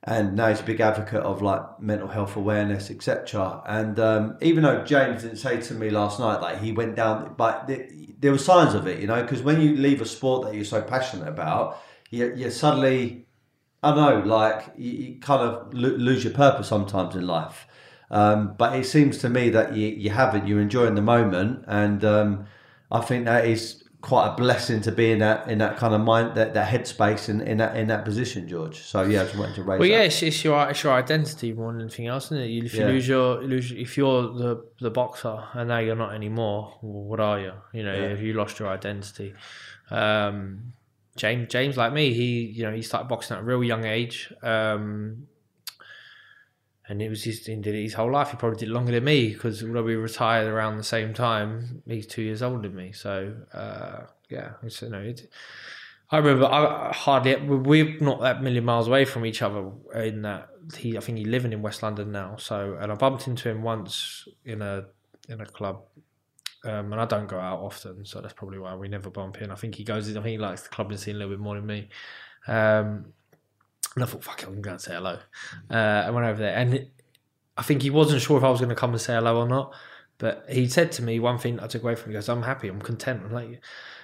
and now he's a big advocate of like mental health awareness, etc. And um, even though James didn't say to me last night that he went down, but th- there were signs of it, you know, because when you leave a sport that you're so passionate about, you you suddenly I know, like you, you kind of lo- lose your purpose sometimes in life. Um, but it seems to me that you, you haven't. You're enjoying the moment, and um, I think that is quite a blessing to be in that in that kind of mind, that, that headspace, and in that in that position, George. So yeah, I just wanted to raise. Well, yeah, it's, it's your it's your identity more than anything else, isn't it? If you Yeah. lose your lose, if you're the the boxer and now you're not anymore, well, what are you? You know, Yeah. if you lost your identity. Um, James James like me, he you know he started boxing at a real young age. Um, and it was his, he did it his whole life. He probably did longer than me because although we retired around the same time, he's two years older than me. So uh, yeah, it's you know, it, I remember I hardly we're not that million miles away from each other in that he I think he's living in West London now. So and I bumped into him once in a in a club. Um, and I don't go out often, so that's probably why we never bump in. I think he goes. I think he likes the clubbing scene a little bit more than me. Um, and I thought, fuck it, I'm going to say hello. Uh, I went over there, and it, I think he wasn't sure if I was going to come and say hello or not. But he said to me one thing I took away from him. He goes, "I'm happy. I'm content." I'm like,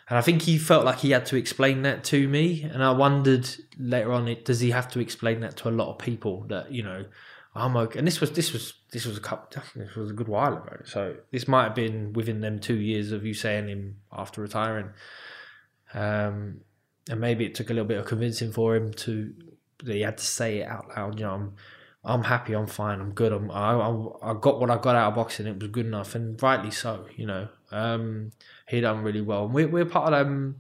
and I think he felt like he had to explain that to me. And I wondered later on, does he have to explain that to a lot of people that you know, I'm okay? And this was this was this was a couple. This was a good while ago. So this might have been within them two years of you saying him after retiring. Um, and maybe it took a little bit of convincing for him to he had to say it out loud. You know, I'm I'm happy. I'm fine. I'm good. I'm I, I, I got what I got out of boxing. It was good enough, and rightly so. You know, um, he done really well. And we're we're part of um,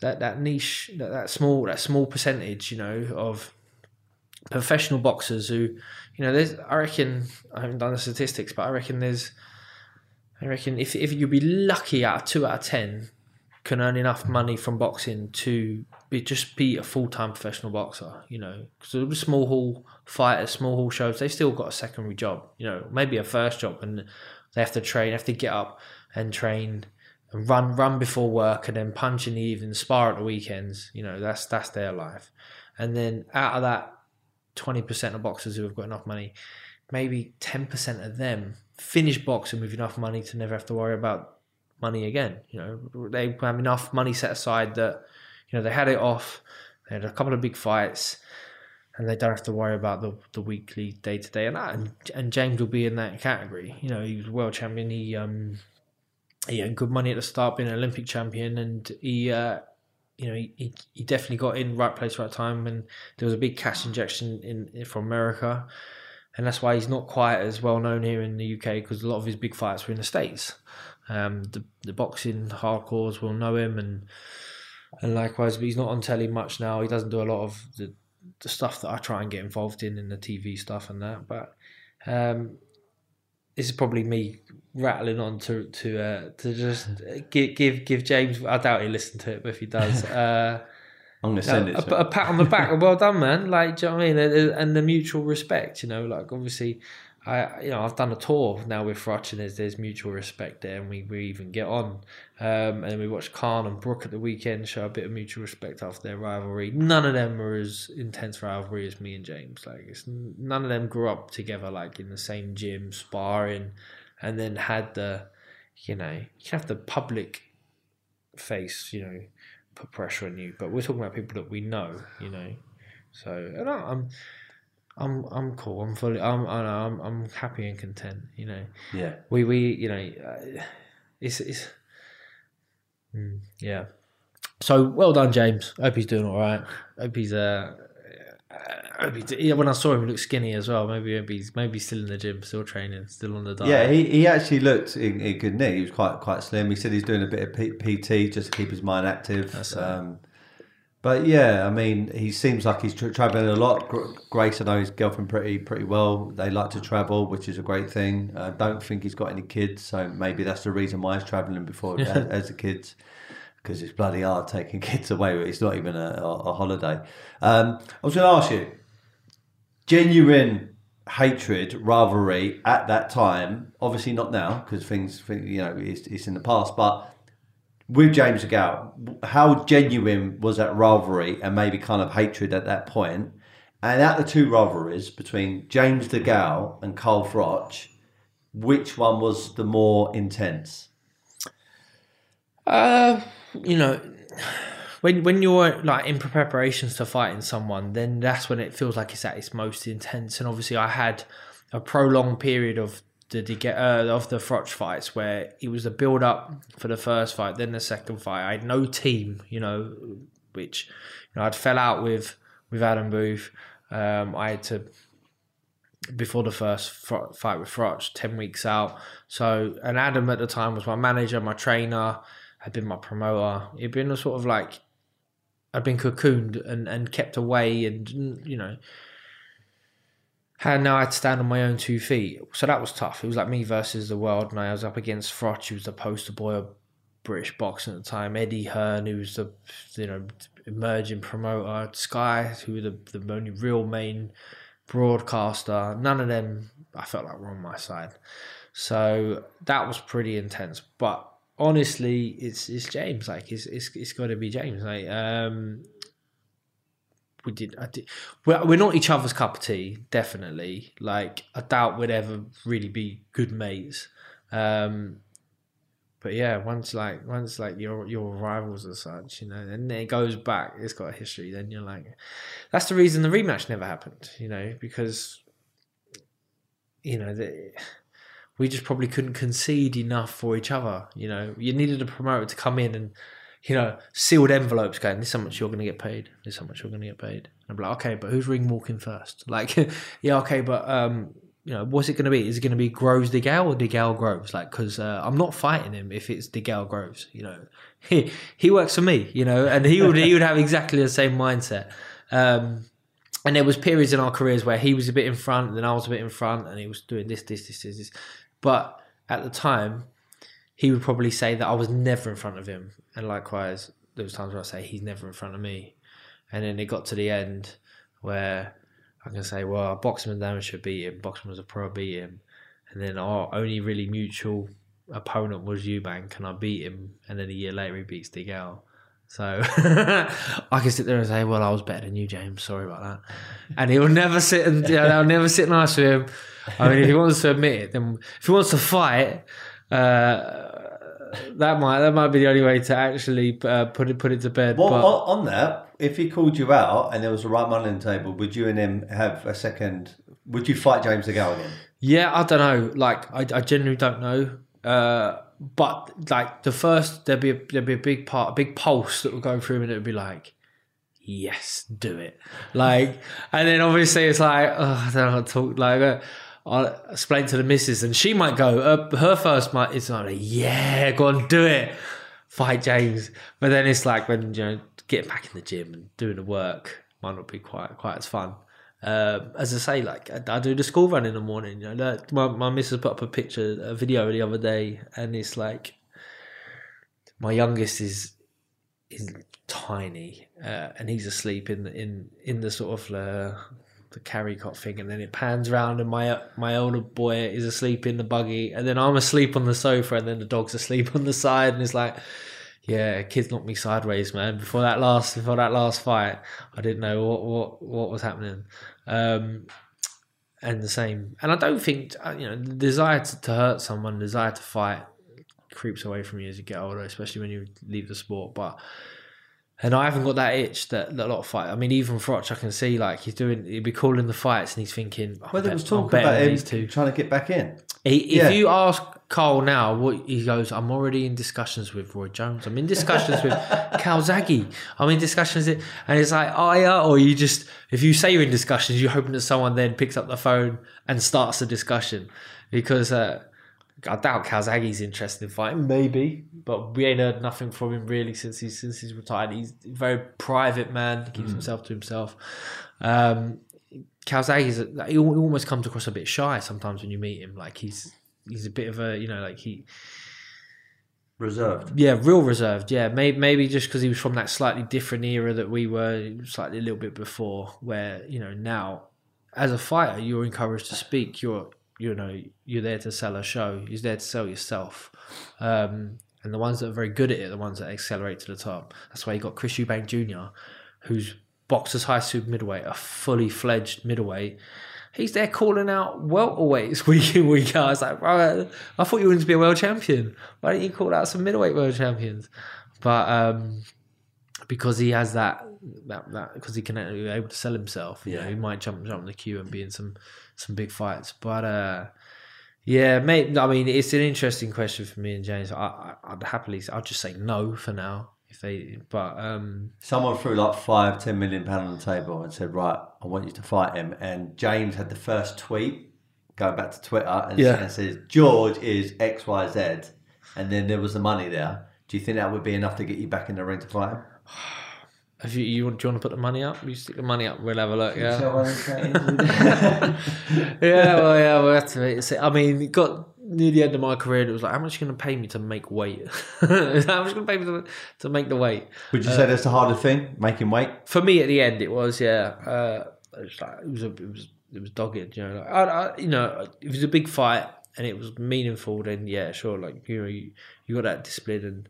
that that niche, that, that small that small percentage, you know, of professional boxers who, you know, there's I reckon I haven't done the statistics, but I reckon there's I reckon if if you'd be lucky out of two out of ten can earn enough money from boxing to be just be a full time professional boxer, you know, because small hall fighters, small hall shows, they still got a secondary job, you know, maybe a first job, and they have to train, have to get up and train and run, run before work, and then punch in the evening, spar at the weekends. You know, that's that's their life. And then out of that, twenty percent of boxers who have got enough money, maybe ten percent of them finish boxing with enough money to never have to worry about money again. You know, they have enough money set aside that you know they had it off. They had a couple of big fights, and they don't have to worry about the the weekly day to day and that. And, and James will be in that category. You know, he was world champion. He um he had good money at the start, being an Olympic champion, and he. Uh, you know, he, he definitely got in right place, right time, and there was a big cash injection in from America, and that's why he's not quite as well known here in the UK because a lot of his big fights were in the states. Um, the the boxing hardcores will know him, and and likewise, but he's not on telly much now. He doesn't do a lot of the the stuff that I try and get involved in, in the TV stuff and that. But um, this is probably me rattling on to to uh, to just give give give James. I doubt he listened to it, but if he does, (laughs) uh, I'm gonna send a, it. a, a, pat on the back. (laughs) well done, man. Like, do you know what I mean? And, and the mutual respect. You know, like obviously, I you know I've done a tour now with Froch and there's there's mutual respect there and we, we even get on. Um, and we watched Khan and Brook at the weekend show a bit of mutual respect after their rivalry. None of them are as intense rivalry as me and James. Like it's none of them grew up together like in the same gym sparring and then had the you know you have the public face you know put pressure on you but we're talking about people that we know you know. So and I, I'm I'm I'm cool. I'm fully. I'm I'm I'm happy and content. You know. Yeah. We we you know, uh, it's it's. Mm, yeah. So well done, James. Hope he's doing all right. Hope he's uh. Hope he's, yeah, when I saw him, he looked skinny as well. Maybe, maybe he's maybe still in the gym, still training, still on the diet. Yeah, he, he actually looked in, in good nick. He was quite quite slim. He said he's doing a bit of P- PT just to keep his mind active. That's it. But yeah, I mean, he seems like he's tra- traveling a lot. Grace, I know his girlfriend pretty pretty well. They like to travel, which is a great thing. I don't think he's got any kids, so maybe that's the reason why he's traveling before (laughs) as, as the kids, because it's bloody hard taking (laughs) kids away. It's not even a, a, a holiday. Um, I was going to ask you, genuine hatred, rivalry at that time. Obviously not now because things, you know, it's, it's in the past, but with James DeGale, how genuine was that rivalry and maybe kind of hatred at that point? And at the two rivalries between James DeGale and Carl Froch, which one was the more intense? Uh, you know, when when you're like in preparations to fighting someone, then that's when it feels like it's at its most intense. And obviously, I had a prolonged period of the get uh, of the Froch fights where it was the build up for the first fight, then the second fight. I had no team, you know, which you know I'd fell out with with Adam Booth. Um, I had to before the first fight with Froch, ten weeks out. So, and Adam at the time was my manager, my trainer, had been my promoter. It'd been a sort of like I'd been cocooned and, and kept away, and you know, and now I had to stand on my own two feet. So that was tough. It was like me versus the world, and I was up against Froch, who was the poster boy of British boxing at the time. Eddie Hearn, who was the you know emerging promoter, Sky, who were the the only real main broadcaster. None of them I felt like were on my side. So that was pretty intense. But honestly, it's it's James. Like it's it's, it's got to be James. Like um, we did. I did. We're, we're not each other's cup of tea. Definitely. Like I doubt we'd ever really be good mates. Um, but yeah, once like once like your your rivals as such, you know, and it goes back. It's got a history. Then you're like, that's the reason the rematch never happened. You know, because you know the we just probably couldn't concede enough for each other. You know, you needed a promoter to come in and, you know, sealed envelopes going, this is how much you're going to get paid. This is how much you're going to get paid. And I'm like, okay, but who's ring walking first? (laughs) Like, yeah, okay, but, um, you know, what's it going to be? Is it going to be Groves DeGale or DeGale Groves? Like, because uh, I'm not fighting him if it's DeGale Groves. You know, (laughs) he he works for me. You know, and he would he would have exactly the same mindset. Um, and there was periods in our careers where he was a bit in front, and then I was a bit in front, and he was doing this, this, this, this, this. But at the time, he would probably say that I was never in front of him. And likewise, there was times where I say he's never in front of me. And then it got to the end where I can say, well, Boxman Damage should beat him. Boxman was a pro, beat him. And then our only really mutual opponent was Eubank, and I beat him. And then a year later, he beats DeGale. So (laughs) I can sit there and say, well, I was better than you, James. Sorry about that. And he'll never sit and you know, I'll never sit nice with him. I mean, if he wants to admit it, then if he wants to fight, uh, that might that might be the only way to actually uh, put it put it to bed. Well, but on, that, if he called you out and there was a right money on the table, would you and him have a second? Would you fight James DeGale again? yeah, I don't know. Like, I, I genuinely don't know. Uh, but like the first, there'd be a, there'd be a big part, a big pulse that would go through, and it would be like, yes, do it. Like, and then obviously it's like, oh, I don't know how to talk. Like, uh, I'll explain to the missus, and she might go. Uh, her first might is like, yeah, go on, do it, fight James. But then it's like when you know getting back in the gym and doing the work might not be quite quite as fun. Um, as I say, like I, I do the school run in the morning. You know, my my missus put up a picture, a video the other day, and it's like my youngest is is tiny, uh, and he's asleep in the in in the sort of uh, the carry cot thing, and then it pans round, and my my older boy is asleep in the buggy, and then I'm asleep on the sofa, and then the dog's asleep on the side, and it's like. Yeah, kids knocked me sideways, man. Before that last, before that last fight, I didn't know what what what was happening. Um, and the same. And I don't think uh, you know the desire to, to hurt someone, desire to fight, creeps away from you as you get older, especially when you leave the sport. But and I haven't got that itch that, that a lot of fight. I mean, even Froch, I can see like he's doing. He'd be calling the fights, and he's thinking. Well, there was talk about him trying to get back in. He, if Yeah. you ask Carl now, what he goes, I'm already in discussions with Roy Jones. I'm in discussions with (laughs) Calzaghe. I'm in discussions, and it's like, oh yeah, or you just if you say you're in discussions, you're hoping that someone then picks up the phone and starts a discussion because. Uh, I doubt Calzaghe's interested in fighting, maybe, but we ain't heard nothing from him really since he's since he's retired. He's a very private man, he keeps himself to himself. Um, Calzaghe's he he almost comes across a bit shy sometimes when you meet him. Like he's he's a bit of a you know like he Reserved. yeah real reserved. Yeah, maybe maybe just because he was from that slightly different era that we were slightly a little bit before. Where you know now as a fighter you're encouraged to speak. You're you know you're there to sell a show. You're there to sell yourself. Um, and the ones that are very good at it, are the ones that accelerate to the top. That's why you got Chris Eubank Jr., who's boxers high super middleweight, a fully fledged middleweight. He's there calling out welterweights (laughs) week in week out. It's like, bro, I thought you wanted to be a world champion. Why don't you call out some middleweight world champions? But um, because he has that, that, that because he can be able to sell himself, you know, Yeah. he might jump jump in the queue and be in some some big fights. But uh, yeah, mate. I mean, it's an interesting question for me and James. I, I, I'd happily, I'd just say no for now. If they, but um, Someone threw like five, ten million pound on the table and said, "Right, I want you to fight him." And James had the first tweet going back to Twitter and, Yeah. and says, "George is X, Y, Z," and then there was the money there. Do you think that would be enough to get you back in the ring to fight him? If you, you want, do you want to put the money up? You stick the money up. We'll have a look. Yeah. Uh, (laughs) yeah, well, yeah, we'll have to wait and see. I mean, got near the end of my career, it was like, how much are you going to pay me to make weight? (laughs) how much are you going to pay me to, to make the weight? Would you say that's the harder thing, making weight? For me, at the end, it was yeah. Uh, it was like it was a, it was it was dogged. You know, like, I, I, you know, if it was a big fight and it was meaningful, then yeah, sure. Like you know, you, you got that discipline and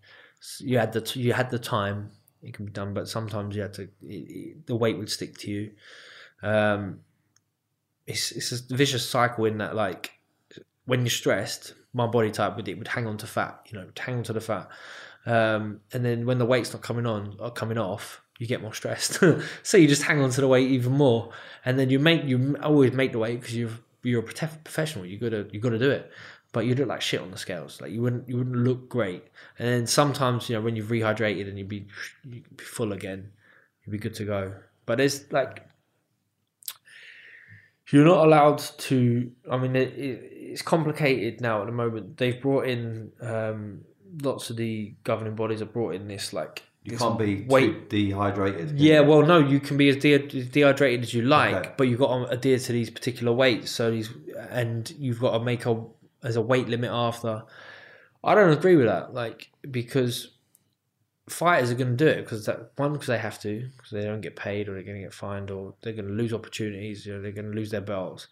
you had the you had the time. It can be done, but sometimes you had to. It, it, the weight would stick to you. Um, it's it's a vicious cycle in that like when you're stressed, my body type would it would hang on to fat, you know, hang on to the fat, um, and then when the weight's not coming on or coming off, you get more stressed. (laughs) so you just hang on to the weight even more, and then you make you always make the weight because you're you're a professional. You gotta you gotta do it, but you look like shit on the scales. Like you wouldn't you wouldn't look great. And then sometimes you know when you've rehydrated and you'd be you'd be full again, you'd be good to go. But there's like you're not allowed to. I mean, it, it, it's complicated now at the moment. They've brought in um, lots of the governing bodies have brought in this like you can't be weight dehydrated. Yeah, well, no, you can be as, de- dehydrated as you like, okay. but you've got to adhere to these particular weights. So these, and you've got to make a as a weight limit after. I don't agree with that, like because fighters are going to do it because that one because they have to because they don't get paid or they're going to get fined or they're going to lose opportunities. Know, they're going to lose their belts.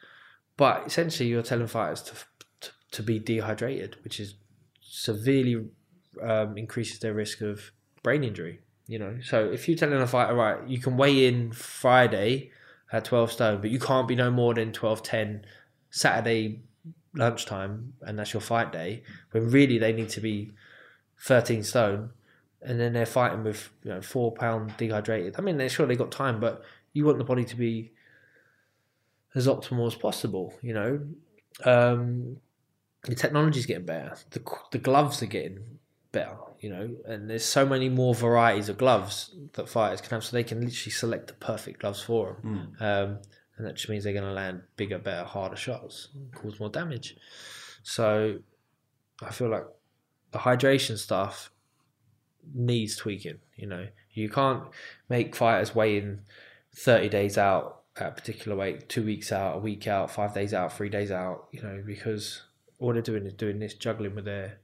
But essentially, you're telling fighters to to, to be dehydrated, which is severely um, increases their risk of brain injury. You know, so if you're telling a fighter, right, you can weigh in Friday at 12 stone, but you can't be no more than 12 10 Saturday lunchtime, and that's your fight day, when really they need to be 13 stone, and then they're fighting with you know four pound dehydrated. I mean, they're sure they got time, but you want the body to be as optimal as possible. You know, um, the technology's getting better. The the gloves are getting better, you know, and there's so many more varieties of gloves that fighters can have, so they can literally select the perfect gloves for them. Mm. Um, and that just means they're going to land bigger, better, harder shots, mm. cause more damage. So I feel like the hydration stuff needs tweaking. You know, you can't make fighters weigh in 30 days out at a particular weight, two weeks out, a week out, five days out, three days out, you know, because all they're doing is doing this juggling with their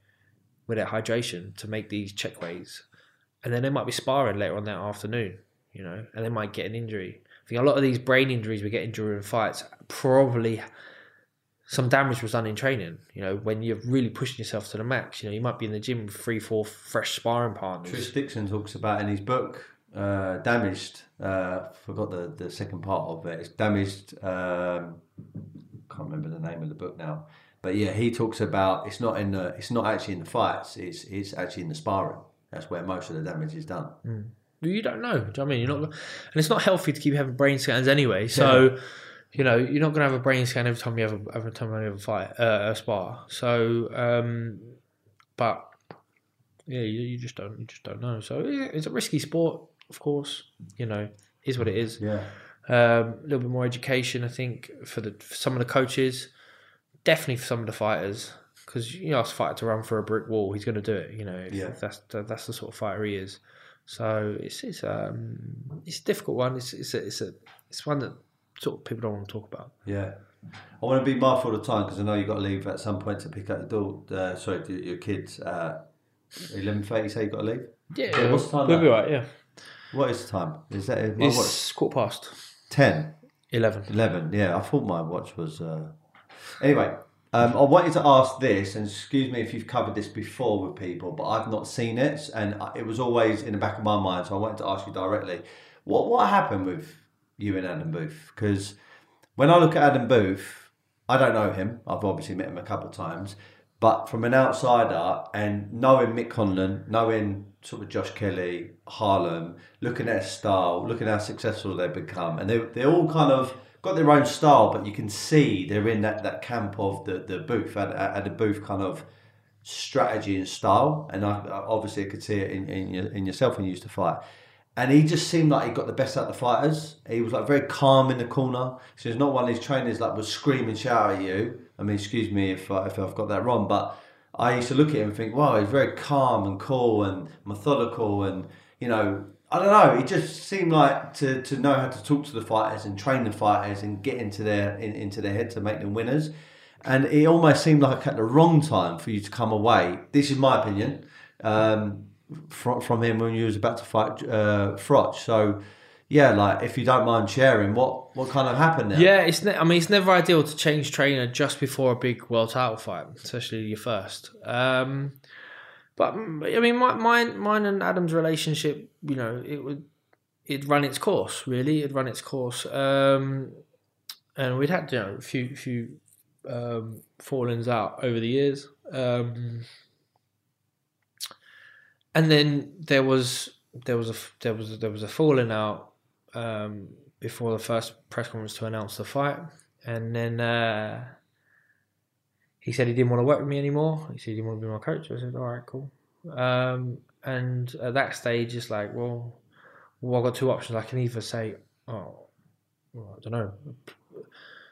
with their hydration to make these check weights. And then they might be sparring later on that afternoon, you know, and they might get an injury. I think a lot of these brain injuries we get in during fights probably some damage was done in training. You know, when you're really pushing yourself to the max, you know, you might be in the gym with three, four fresh sparring partners. Tris Dixon talks about in his book, uh, Damaged, uh, forgot the, the second part of it. It's Damaged, um, can't remember the name of the book now but yeah, he talks about it's not in the it's not actually in the fights. It's it's actually in the sparring. That's where most of the damage is done. Mm. You don't know. Do you know I mean? You're not, and it's not healthy to keep having brain scans anyway. So. Yeah. You know, you're not going to have a brain scan every time you have a, every time you have a fight, uh, a spar. So, um, but yeah, you, you just don't, you just don't know. So it's a risky sport, of course. You know, is what it is. Yeah. Um, a little bit more education, I think, for the for some of the coaches definitely for some of the fighters because you ask a fighter to run for a brick wall, he's going to do it. You know, yeah. That's that's the sort of fighter he is. So it's it's um it's a difficult one. It's it's a, it's a it's one that sort of people don't want to talk about. Yeah. I want to be mindful of the time because I know you've got to leave at some point to pick up the door. Uh, sorry, your kids. Uh, Eleven thirty. You say you got to leave. Yeah. yeah what's the time? We'll be right. Yeah. What is the time? Is that? It's watch? quarter past. Ten. Eleven. Eleven. Yeah, I thought my watch was. Uh, Anyway, um, I wanted to ask this, and excuse me if you've covered this before with people, but I've not seen it, and it was always in the back of my mind. So I wanted to ask you directly, what what happened with you and Adam Booth? Because when I look at Adam Booth, I don't know him. I've obviously met him a couple of times, but from an outsider and knowing Mick Conlan, knowing sort of Josh Kelly, Harlem, looking at his style, looking how successful they've become, and they they're all kind of got their own style, but you can see they're in that, that camp of the, the booth, at, at the booth kind of strategy and style. And I, obviously, I could see it in, in, in yourself when you used to fight. And he just seemed like he got the best out of the fighters. He was like very calm in the corner. So he's not one of these trainers that was screaming, shout at you. I mean, excuse me if, I, if I've got that wrong, but I used to look at him and think, wow, he's very calm and cool and methodical and, you know, I don't know. It just seemed like to, to know how to talk to the fighters and train the fighters and get into their in, into their head to make them winners. and it almost seemed like at the wrong time for you to come away. This is my opinion um, from from him when you was about to fight uh, Froch. So. Yeah, like if you don't mind sharing, what what kind of happened there? Yeah, it's. Ne- I mean, it's never ideal to change trainer just before a big world title fight, especially your first. Um, but mm, I mean, my, mine, mine and Adam's relationship, you know, it would it run its course. Really, it'd run its course. Um, and we'd had you know a few few um, fallings out over the years. Um, and then there was there was a there was there was a falling out um, before the first press conference to announce the fight, and then uh, he said he didn't want to work with me anymore. He said he didn't want to be my coach. I said, all right, cool. Um, and at that stage, it's like, well, well, I've got two options. I can either say, oh, well, I don't know,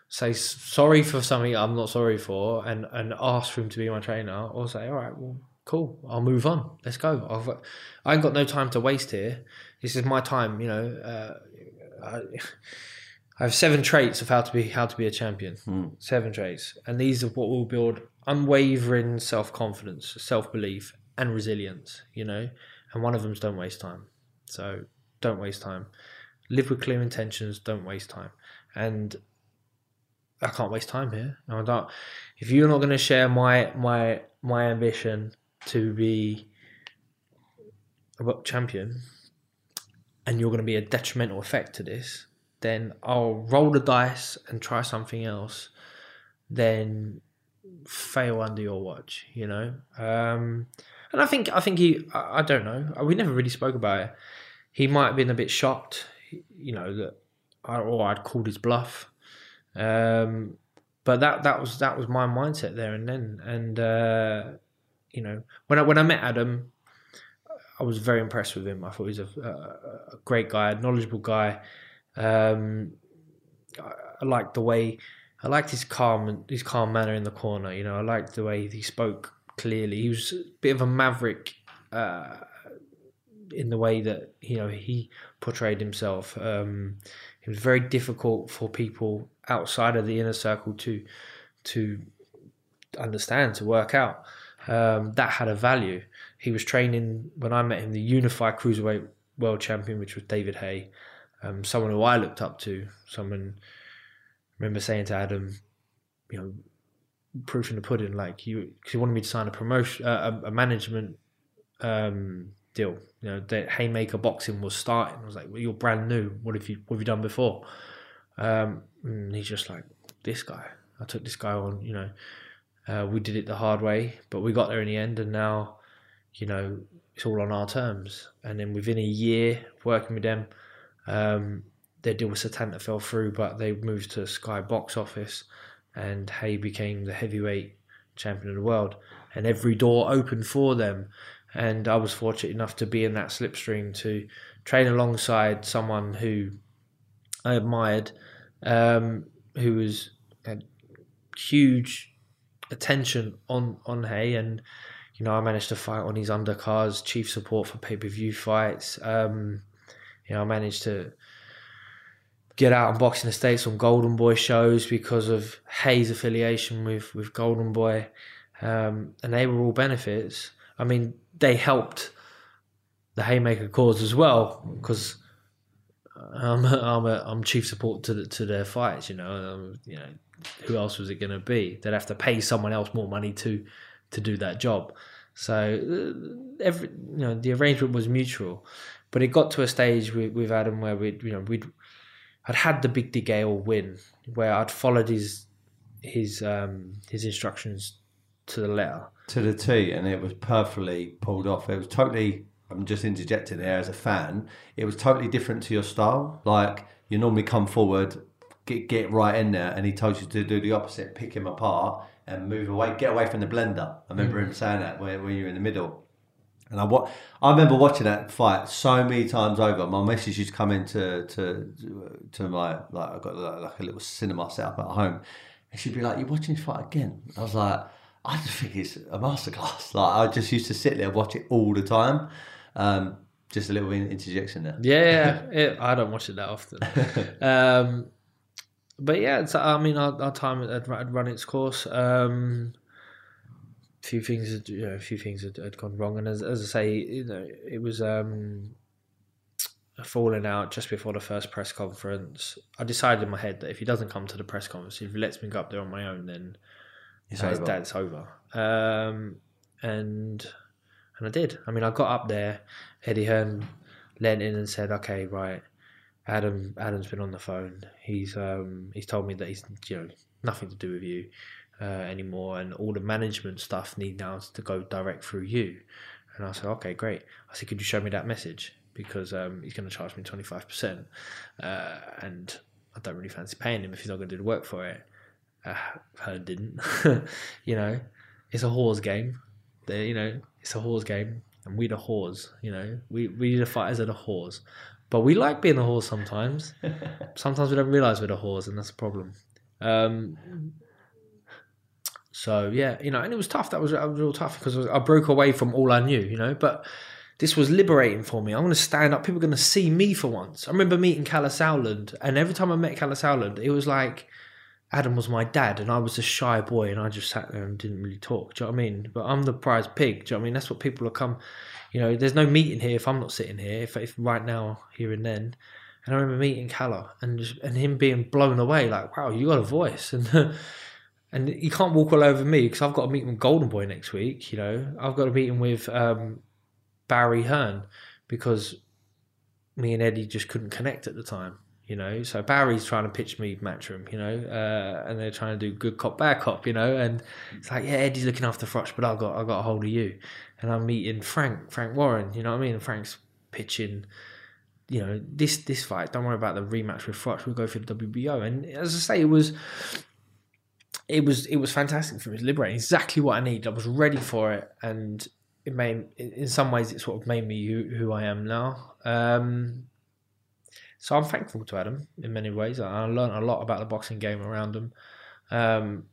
say sorry for something I'm not sorry for, and and ask for him to be my trainer, or say, all right, well, cool, I'll move on. Let's go. I've I ain't got no time to waste here. This is my time. You know, uh, I, I have seven traits of how to be how to be a champion. Hmm. Seven traits, and these are what will build unwavering self confidence, self belief, and resilience. You know, and one of them is don't waste time. So don't waste time. Live with clear intentions. Don't waste time. And I can't waste time here. No, I don't. If you're not going to share my my my ambition to be a champion, and you're going to be a detrimental effect to this, then I'll roll the dice and try something else. Then fail under your watch, you know. Um, and I think I think he I, I don't know. We never really spoke about it. He might have been a bit shocked, you know, that I, or I'd called his bluff. Um, but that that was that was my mindset there and then. And uh, you know, when I when I met Adam, I was very impressed with him. I thought he was a, a, a great guy, a knowledgeable guy. Um, I, I liked the way I liked his calm his calm manner in the corner. You know, I liked the way he spoke clearly. He was a bit of a maverick uh, in the way that you know he portrayed himself. Um, it was very difficult for people outside of the inner circle to to understand to work out. Um, that had a value. He was training when I met him the unified cruiserweight world champion, which was David Haye, um, someone who I looked up to. Someone I remember saying to Adam, you know, proof in the pudding, like you, because he wanted me to sign a promotion, uh, a, a, management um, deal. You know, that Haymaker Boxing was starting. I was like, well, you're brand new. What have you, what have you done before? Um, he's just like, this guy. I took this guy on. You know, uh, we did it the hard way, but we got there in the end, and now, you know, it's all on our terms. And then within a year working with them, um, their deal with Setanta fell through, but they moved to Sky Box Office, and Haye became the heavyweight champion of the world. And every door opened for them. And I was fortunate enough to be in that slipstream to train alongside someone who I admired, um, who was had huge attention on on Haye, and you know I managed to fight on his undercards, chief support for pay per view fights. Um, you know I managed to get out and box in the states on Golden Boy shows because of Haye's affiliation with with Golden Boy, um, and they were all benefits. I mean, they helped the Haymaker cause as well because I'm I'm a, I'm chief support to the, to their fights. You know, um, you know, who else was it going to be? They'd have to pay someone else more money to to do that job. So uh, every you know the arrangement was mutual, but it got to a stage with, with Adam where we you know we'd I'd had the big DeGale win where I'd followed his his um, his instructions to the letter to the T, and it was perfectly pulled off. It was totally. I'm just interjecting there as a fan. It was totally different to your style. Like you normally come forward, get get right in there, and he told you to do the opposite, pick him apart and move away, get away from the blender. I remember mm. him saying that when, when you're in the middle. And I, wa- I remember watching that fight so many times over. My missus used to come into to to my like I got like a little cinema set up at home, and she'd be like, "You're watching this fight again?" I was like, "I just think it's a masterclass." Like I just used to sit there and watch it all the time. Um, just a little interjection there. Yeah, (laughs) it, I don't watch it that often. (laughs) um, but yeah, it's, I mean, our, our time had, had run its course. Um, few things, had, you know, a few things had, had gone wrong, and as, as I say, you know, it was um, a falling out just before the first press conference. I decided in my head that if he doesn't come to the press conference, if he lets me go up there on my own, then It's that's, over. that's over. Um, and and I did. I mean, I got up there. Eddie Hearn leant in and said, "Okay, right, Adam. Adam's been on the phone. He's um, he's told me that he's you know nothing to do with you uh, anymore, and all the management stuff need now to go direct through you." And I said, "Okay, great." I said, "Could you show me that message because um, he's going to charge me twenty five percent, uh, and I don't really fancy paying him if he's not going to do the work for it." Uh, Hearn didn't. (laughs) you know, it's a whores game. They, you know, it's a whores game, and we the whores. You know, we we the fighters are the whores, but we like being the whores sometimes. (laughs) sometimes we don't realize we're the whores, and that's a problem. Um, so yeah, you know, and it was tough. That was, that was real tough because I, broke away from all I knew. You know, but this was liberating for me. I'm going to stand up. People are going to see me for once. I remember meeting Kalle Sauerland, and every time I met Kalle Sauerland, it was like Adam was my dad, and I was a shy boy, and I just sat there and didn't really talk. Do you know what I mean? But I'm the prize pig. Do you know what I mean? That's what people are come. You know, there's no meeting here if I'm not sitting here. If, if right now, here and then. And I remember meeting Kalle and just, and him being blown away, like, wow, you got a voice, (laughs) and and he can't walk all over me because I've got a meeting with Golden Boy next week. You know, I've got a meeting with um, Barry Hearn because me and Eddie just couldn't connect at the time. You know, so Barry's trying to pitch me Matchroom, you know, uh, and they're trying to do good cop, bad cop, you know, and it's like, yeah, Eddie's looking after Froch, but I got I got a hold of you, and I'm meeting Frank, Frank Warren, you know what I mean? And Frank's pitching, you know, this this fight. Don't worry about the rematch with Froch. We'll go for the WBO, and as I say, it was. It was it was fantastic for me. It was liberating. Exactly what I needed. I was ready for it, and it made in some ways it sort of made me who, who I am now. Um, so I'm thankful to Adam in many ways. I I learned a lot about the boxing game around him. Um,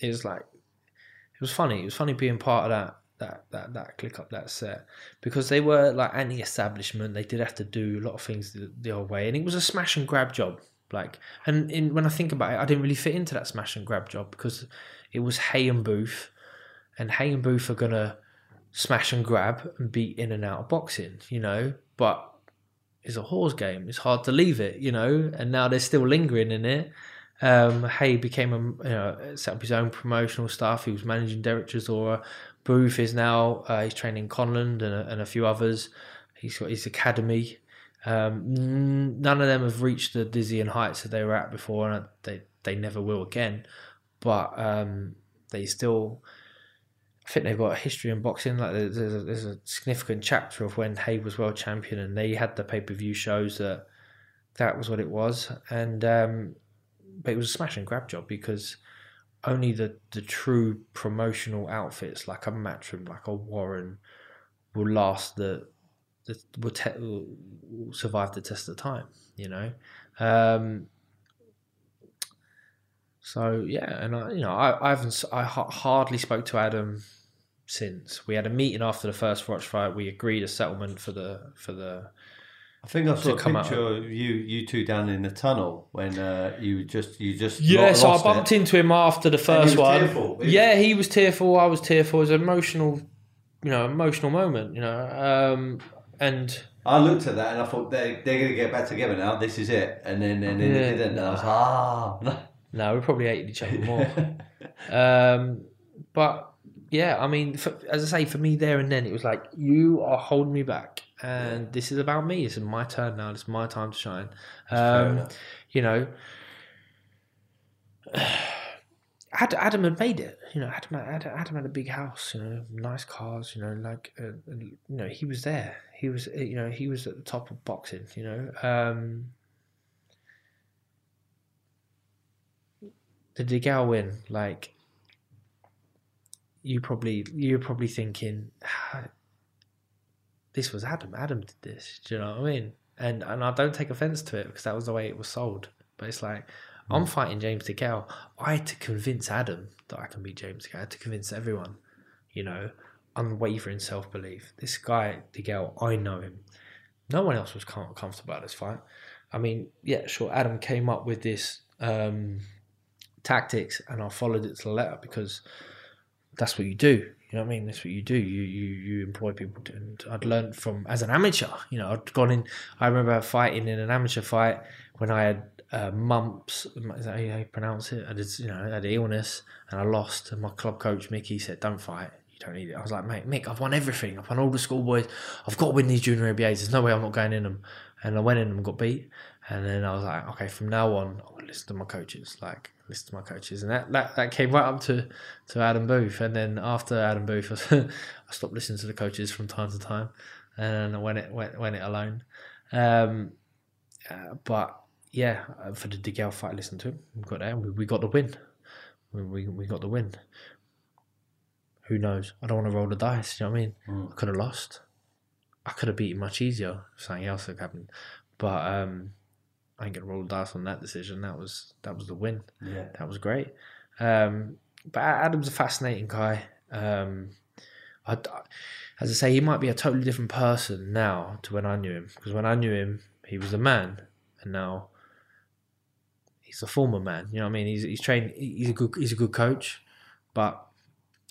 it was like it was funny. It was funny being part of that that that that click up that set because they were like anti-establishment. They did have to do a lot of things the, the old way, and it was a smash and grab job. Like, and in, when I think about it, I didn't really fit into that smash and grab job because it was Haye and Booth, and Haye and Booth are gonna smash and grab and be in and out of boxing, you know. But it's a horse game. It's hard to leave it, you know. And now they're still lingering in it. Um, Haye became a you know set up his own promotional stuff. He was managing Derek Chisora. Booth is now uh, he's training Conlan and a, and a few others. He's got his academy. Um, none of them have reached the dizzying heights that they were at before, and they they never will again. But um, they still. I think they've got a history in boxing. Like there's, a, there's a significant chapter of when Haye was world champion, and they had the pay per view shows that that was what it was. And um, but it was a smash and grab job because only the the true promotional outfits like a Matchroom, like a Warren, will last the, will, te- will survive the test of time. You know. Um, so yeah, and I, you know, I, I haven't, I ha- hardly spoke to Adam since we had a meeting after the first Froch fight. We agreed a settlement for the for the. I think I saw a picture of you, you two down in the tunnel when uh, you just, you just Yeah, so I bumped it. into him after the first one. tearful, Yeah, he was tearful. I was tearful. It was an emotional, you know, emotional moment. You know, um, and I looked at that and I thought they they're gonna get back together now. This is it, and then and then Yeah, it didn't. And I was like, ah. (laughs) no. we probably hated each other more. (laughs) um, but yeah, I mean, for, as I say, for me there and then, it was like you are holding me back, and this is about me. It's my turn now. It's my time to shine. Um, you know, (sighs) Adam had made it. You know, Adam, Adam, Adam had a big house. You know, nice cars. You know, like uh, you know, he was there. He was, you know, he was at the top of boxing. You know, um, the DeGale win, like you probably you're probably thinking "Ah, this was Adam. Adam did this. Do you know what I mean? And and I don't take offense to it because that was the way it was sold. But it's like I'm fighting James DeGale. I had to convince Adam that I can beat James DeGale. I had to convince everyone. You know, unwavering self belief. This guy DeGale, I know him. No one else was comfortable about this fight. I mean, yeah, sure. Adam came up with this um, tactics, and I followed it to the letter because that's what you do. You know what I mean? That's what you do. You you you employ people, to, and I'd learned from as an amateur. You know, I'd gone in. I remember fighting in an amateur fight when I had uh, mumps. Is that how you pronounce it? I just, you know, I had illness and I lost. And my club coach Mickey said, "Don't fight. You don't need it." I was like, "Mate, Mick, I've won everything. I've won all the schoolboys. I've got to win these junior ABAs. There's no way I'm not going in them." And I went in and got beat. And then I was like, "Okay, from now on, I'll listen to my coaches. Like, listen to my coaches." And that that, that came right up to to Adam Booth. And then after Adam Booth, (laughs) I stopped listening to the coaches from time to time, and I went it went went it alone. Um, uh, but yeah, uh, for the DeGale fight, I listened to him. We got there. We, we got the win. We, we, we got the win. Who knows? I don't want to roll the dice. You know what I mean? Mm. I could have lost. I could have beaten much easier if something else had happened. But um, I ain't gonna roll the dice on that decision. That was that was the win. Yeah. That was great. Um, but Adam's a fascinating guy. Um, I, as I say, he might be a totally different person now to when I knew him. Because when I knew him, he was a man, and now he's a former man. You know what I mean? He's he's trained. He's a good he's a good coach, but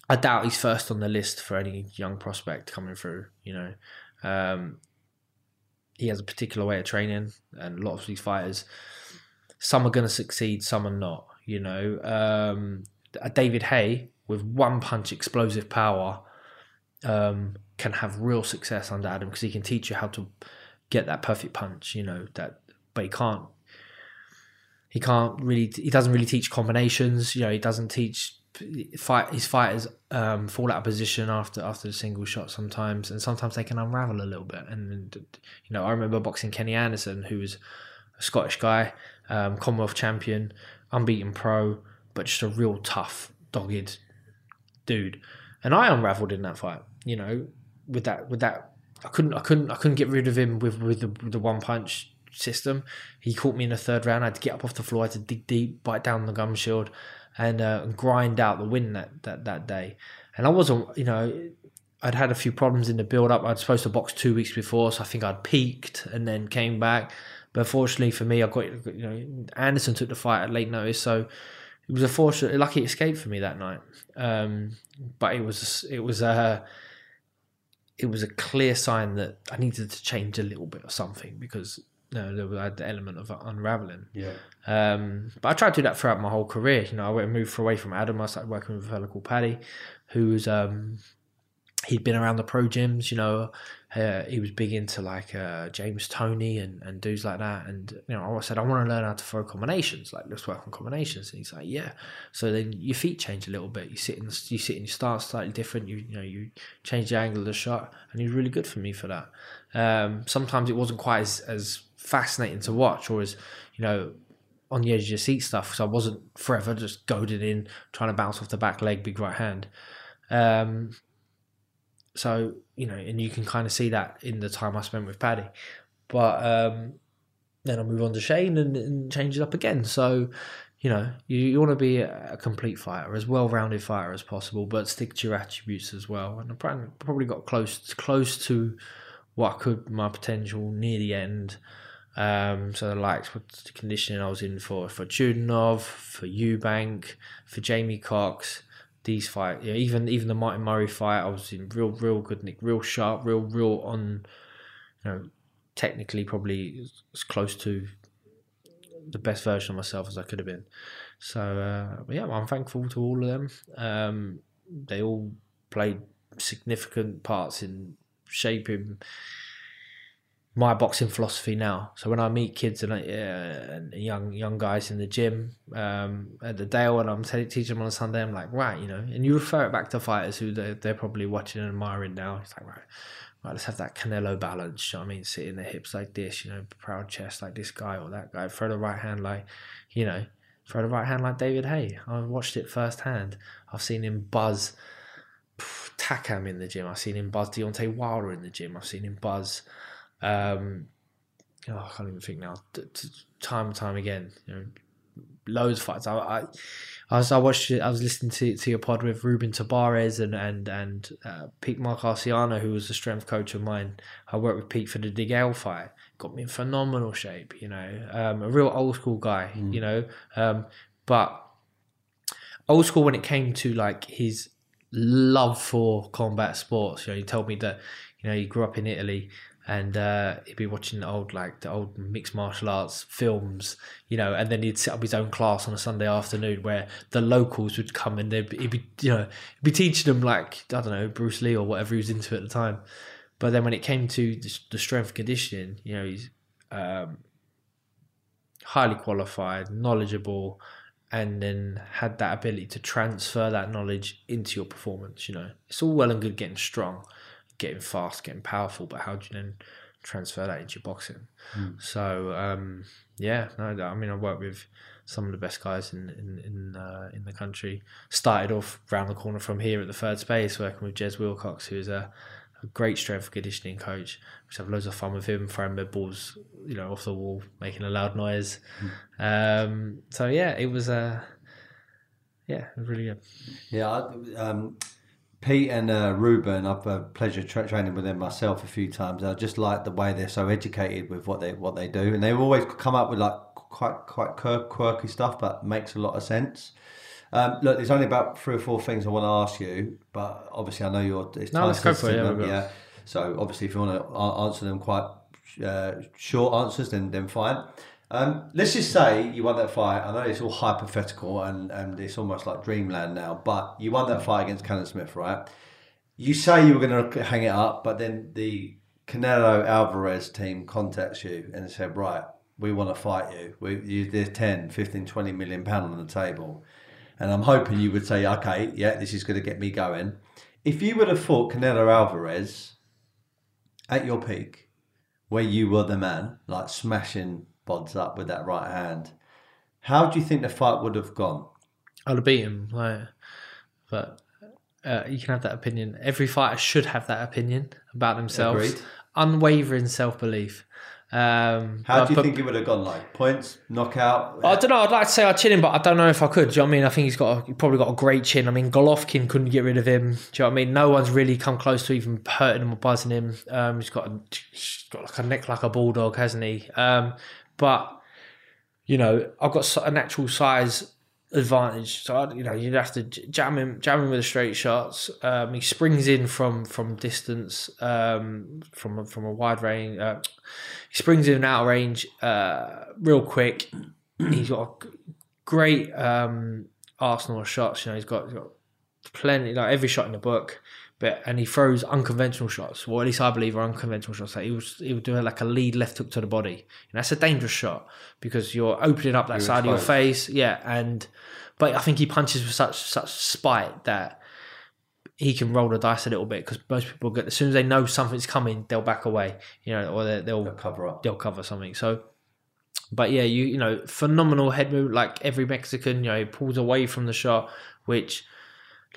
I doubt he's first on the list for any young prospect coming through. You know, um, he has a particular way of training, and a lot of these fighters, some are going to succeed, some are not. You know, um, David Haye with one punch explosive power um, can have real success under Adam because he can teach you how to get that perfect punch. You know that, but he can't. He can't really. He doesn't really teach combinations. You know, he doesn't teach fight. His fighters um, fall out of position after after the single shot sometimes, and sometimes they can unravel a little bit. And you know, I remember boxing Kenny Anderson, who was a Scottish guy, um, Commonwealth champion, unbeaten pro, but just a real tough, dogged dude. And I unraveled in that fight. You know, with that with that, I couldn't I couldn't I couldn't get rid of him with with the, with the one punch system. He caught me in the third round. I had to get up off the floor. I had to dig deep, bite down the gum shield, and uh, grind out the win that, that that day. And I wasn't, you know, I'd had a few problems in the build up. I'd supposed to box two weeks before, so I think I'd peaked and then came back. But fortunately for me, I got you know Anderson took the fight at late notice, so it was a fortunate, lucky escape for me that night. Um, but it was it was a it was a clear sign that I needed to change a little bit or something because you was the element of unraveling. Yeah. Um, but I tried to do that throughout my whole career. You know, I went and moved away from Adam. I started working with a fellow called Paddy, who was um, he'd been around the pro gyms. You know, uh, he was big into like uh, James Toney and, and dudes like that. And you know, I said I want to learn how to throw combinations. Like let's work on combinations. And he's like, yeah. So then your feet change a little bit. You sit in you sit in your stance slightly different. You you know you change the angle of the shot, and he's really good for me for that. Um, sometimes it wasn't quite as, as fascinating to watch or as you know on the edge of your seat stuff So I wasn't forever just goaded in trying to bounce off the back leg big right hand. Um, so you know and you can kind of see that in the time I spent with Paddy. But um, then I move on to Shane and, and change it up again. So you know you, you want to be a, complete fighter as well-rounded fighter as possible but stick to your attributes as well. And I probably got close close to what could my potential near the end um, so the likes of the conditioning I was in for for Chudinov, for Eubank, for Jamie Cox, these fight, yeah, even even the Martin Murray fight, I was in real real good nick, real sharp, real real on, you know, technically probably as close to the best version of myself as I could have been. So uh, yeah, I'm thankful to all of them. Um, they all played significant parts in shaping my boxing philosophy now. So when I meet kids and, uh, and young young guys in the gym um, at the Dale, and I'm t- teaching them on a Sunday, I'm like, right, you know, and you refer it back to fighters who they're, they're probably watching and admiring now. It's like, right, right, let's have that Canelo balance. You know I mean? sitting in the hips like this, you know, proud chest like this guy or that guy. Throw the right hand like, you know, throw the right hand like David Haye. I watched it firsthand. I've seen him buzz Takam in the gym. I've seen him buzz Deontay Wilder in the gym. I've seen him buzz um, oh, I can't even think now. Time and time again, you know, loads of fights. I, I, I was I watched it, I was listening to to your pod with Ruben Tabares and and and uh, Pete Marcarciano, who was the strength coach of mine. I worked with Pete for the DeGale fight. Got me in phenomenal shape, you know, um, a real old school guy, you know, um, but old school when it came to like his love for combat sports. You know, he told me that you know he grew up in Italy and uh, he'd be watching the old like the old mixed martial arts films, you know, and then he'd set up his own class on a Sunday afternoon where the locals would come and they'd he'd be you know he'd be teaching them like I don't know Bruce Lee or whatever he was into at the time. But then when it came to the, the strength conditioning, you know, he's um, highly qualified, knowledgeable, and then had that ability to transfer that knowledge into your performance. You know, it's all well and good getting strong, getting fast, getting powerful, but how do you then transfer that into your boxing? So um, yeah, no, I mean, I work with some of the best guys in in in, uh, in the country. Started off round the corner from here at the third space, working with Jez Wilcox, who is a, a great strength conditioning coach. We have loads of fun with him, throwing med balls, you know, off the wall, making a loud noise. Um, so yeah, it was uh, yeah, really good. Yeah, I- um, Pete and uh, Ruben, I've had a pleasure tra- training with them myself a few times. I just like the way they're so educated with what they what they do, and they always come up with like quite quite quir- quirky stuff, but makes a lot of sense. Um, look, there's only about three or four things I want to ask you, but obviously I know you're. It's No, time let's go for it, yeah, sensitive, we've got- yeah. So obviously, if you want to answer them quite uh, short answers, then then fine. Um, let's just say you won that fight. I know it's all hypothetical and, and it's almost like dreamland now, but you won that fight against Callum Smith, right? You say you were going to hang it up, but then the Canelo Alvarez team contacts you and said, right, we want to fight you. We, you there's 10, 15, 20 million pound on the table. And I'm hoping you would say, okay, yeah, this is going to get me going. If you would have fought Canelo Alvarez at your peak, where you were the man, like smashing bods up with that right hand, how do you think the fight would have gone? I'd have beat him, like, but uh, you can have that opinion. Every fighter should have that opinion about themselves. Agreed. Unwavering self belief. Um, How do you but- think it would have gone? Like points, knockout? I don't know. I'd like to say I'd chin him, but I don't know if I could. Do you know what I mean? I think he's got a, he probably got a great chin. I mean, Golovkin couldn't get rid of him. Do you know what I mean? No one's really come close to even hurting him or buzzing him. Um, he's got a, he's got like a neck like a bulldog, hasn't he? Um, but you know, I've got a natural size advantage. So I, you know, you'd have to jam him, jam him with the straight shots. Um, he springs in from from distance, um, from from a wide range. Uh, he springs in out of range, uh, real quick. He's got a great um, arsenal of shots. You know, he's got, he's got plenty, like every shot in the book. But and he throws unconventional shots. Well, at least I believe are unconventional shots. Like he was, he would do like a lead left hook to the body. And that's a dangerous shot because you're opening up that You're side of your face. Yeah, and but I think he punches with such such spite that he can roll the dice a little bit because most people get as soon as they know something's coming, they'll back away. You know, or they, they'll They'll cover up. they'll cover something. So, but yeah, you you know, phenomenal head move. Like every Mexican, you know, he pulls away from the shot, which,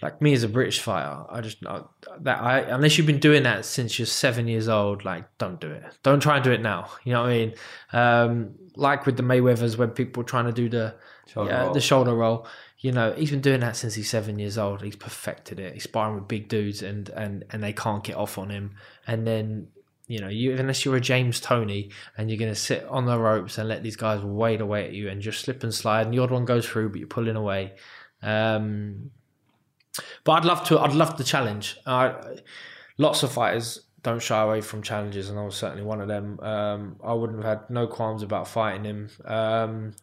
like me as a British fighter, I just I, that I unless you've been doing that since you're seven years old, like don't do it. Don't try and do it now. (laughs) You know what I mean? Um, like with the Mayweathers, when people are trying to do the Shoulder the shoulder roll. You know, he's been doing that since he's seven years old. He's perfected it. He's sparring with big dudes, and and and they can't get off on him. And then you know, you unless you're a James Toney and you're going to sit on the ropes and let these guys wade away at you and just slip and slide, and the odd one goes through, but you're pulling away. Um, but I'd love to. I'd love the challenge. I, lots of fighters don't shy away from challenges, and I was certainly one of them. Um, I wouldn't have had no qualms about fighting him. Um,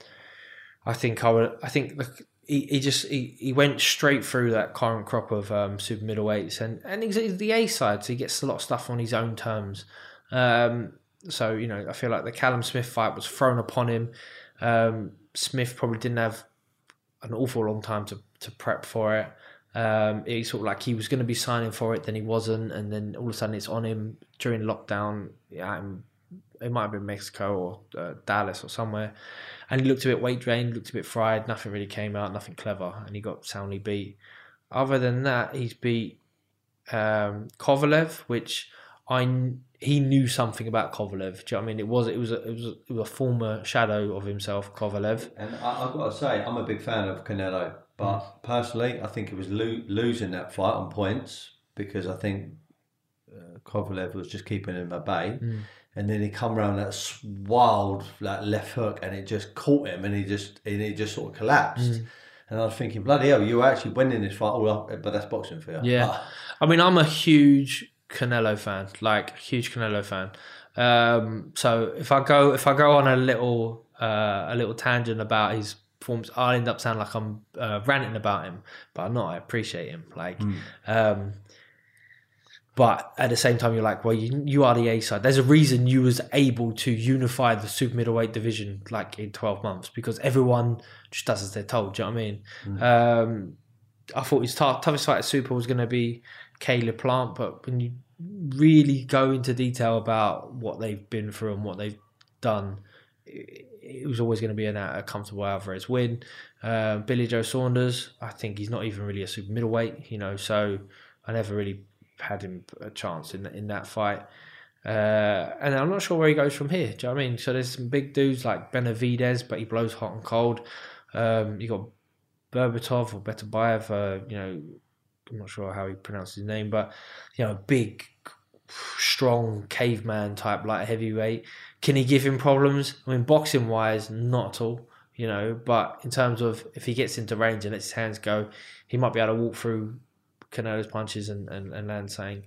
I think I would. I think the, he, he just he, he went straight through that current crop of um, super middleweights, and and he's the A side, so he gets a lot of stuff on his own terms. Um, so you know, I feel like the Callum Smith fight was thrown upon him. Um, Smith probably didn't have an awful long time to, to prep for it. Um, he sort of like he was going to be signing for it, then he wasn't, and then all of a sudden it's on him during lockdown. Yeah, it might have been Mexico or uh, Dallas or somewhere, and he looked a bit weight drained, looked a bit fried. Nothing really came out, nothing clever, and he got soundly beat. Other than that, he's beat um, Kovalev, which I he knew something about Kovalev. Do you know what I mean? It was it was a, it was a, it was a former shadow of himself, Kovalev. And I, I've got to say, I'm a big fan of Canelo, but personally, I think it was lo- losing that fight on points because I think uh, Kovalev was just keeping him at bay. And then he come around that wild like left hook, and it just caught him, and he just and he just sort of collapsed. And I was thinking, bloody hell, you were actually winning this fight all up, but that's boxing for you. Yeah. Ah, I mean, I'm a huge Canelo fan, like huge Canelo fan. Um, so if I go if I go on a little uh, a little tangent about his performance, I'll end up sounding like I'm uh, ranting about him, but I'm not. I appreciate him. Like, um, but at the same time, you're like, well, you you are the A side. There's a reason you was able to unify the super middleweight division like in 12 months because everyone just does as they're told. Do you know what I mean? Um, I thought his tough, toughest fight at Super was going to be Caleb Plant, but when you really go into detail about what they've been through and what they've done, it, it was always going to be an, a comfortable Alvarez win. Uh, Billy Joe Saunders, I think he's not even really a super middleweight, you know, so I never really had him a chance in in that fight. Uh, and I'm not sure where he goes from here. Do you know I mean? So there's some big dudes like Benavidez, but he blows hot and cold. Um, you got Berbatov or Betabayev, uh, you know, I'm not sure how he pronounced his name, but you know, big, strong caveman type light heavyweight. Can he give him problems? I mean, boxing wise, not at all. You know, but in terms of if he gets into range and lets his hands go, he might be able to walk through Canelo's punches and, and, and land saying.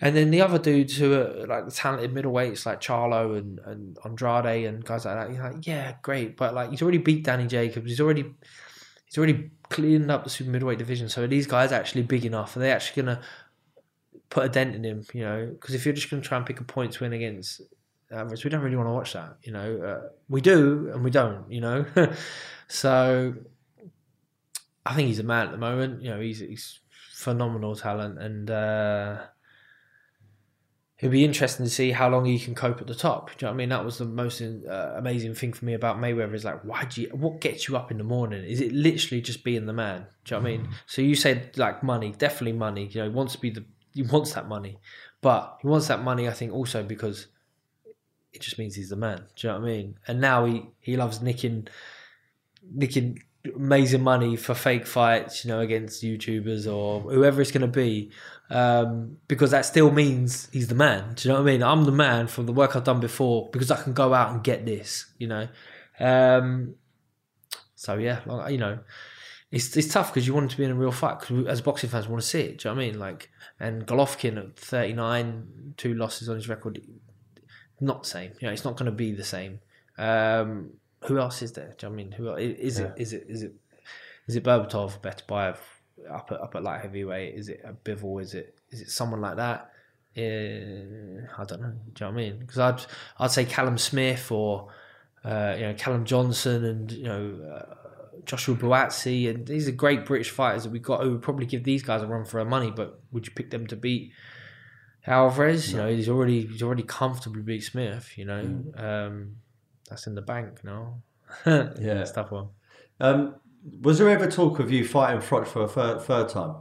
And then the other dudes who are like the talented middleweights like Charlo and, and Andrade and guys like that, you're like, yeah, great. But like he's already beat Danny Jacobs. He's already he's already cleaned up the super middleweight division. So are these guys actually big enough? Are they actually gonna put a dent in him? You know, because if you're just gonna try and pick a points win against Alvarez, we don't really want to watch that. You know, uh, we do and we don't. You know, (laughs) so I think he's a man at the moment. You know, he's he's phenomenal talent and. uh It'd be interesting to see how long he can cope at the top. Do you know what I mean? That was the most uh, amazing thing for me about Mayweather is like, why do you, what gets you up in the morning? Is it literally just being the man? Do you know what I mean? So you said like money, definitely money. You know, he wants to be the, he wants that money, but he wants that money. I think also because it just means he's the man. Do you know what I mean? And now he he loves nicking, nicking amazing money for fake fights, you know, against YouTubers or whoever it's going to be, um, because that still means he's the man. Do you know what I mean? I'm the man from the work I've done before because I can go out and get this, you know. Um, so yeah, like, you know, it's it's tough because you want him to be in a real fight. Because as boxing fans, want to see it. Do you know what I mean? Like, and Golovkin at 39, two losses on his record, not the same. You know, it's not going to be the same. Um, who else is there? Do you know what I mean? Who else? is Yeah. it? Is it? Is it? Is it Berbatov, Betabayev, up at up at light heavyweight? Is it a Bivol? Is it? Is it someone like that? Uh, I don't know. Do you know what I mean? Because I'd I'd say Callum Smith or uh, you know Callum Johnson and you know uh, Joshua Buatsi and these are great British fighters that we got who would probably give these guys a run for their money. But would you pick them to beat Alvarez? You know he's already he's already comfortably beat Smith. You know um, that's in the bank now. (laughs) Yeah. that's tough one. Um, was there ever talk of you fighting Froch for a third, third time?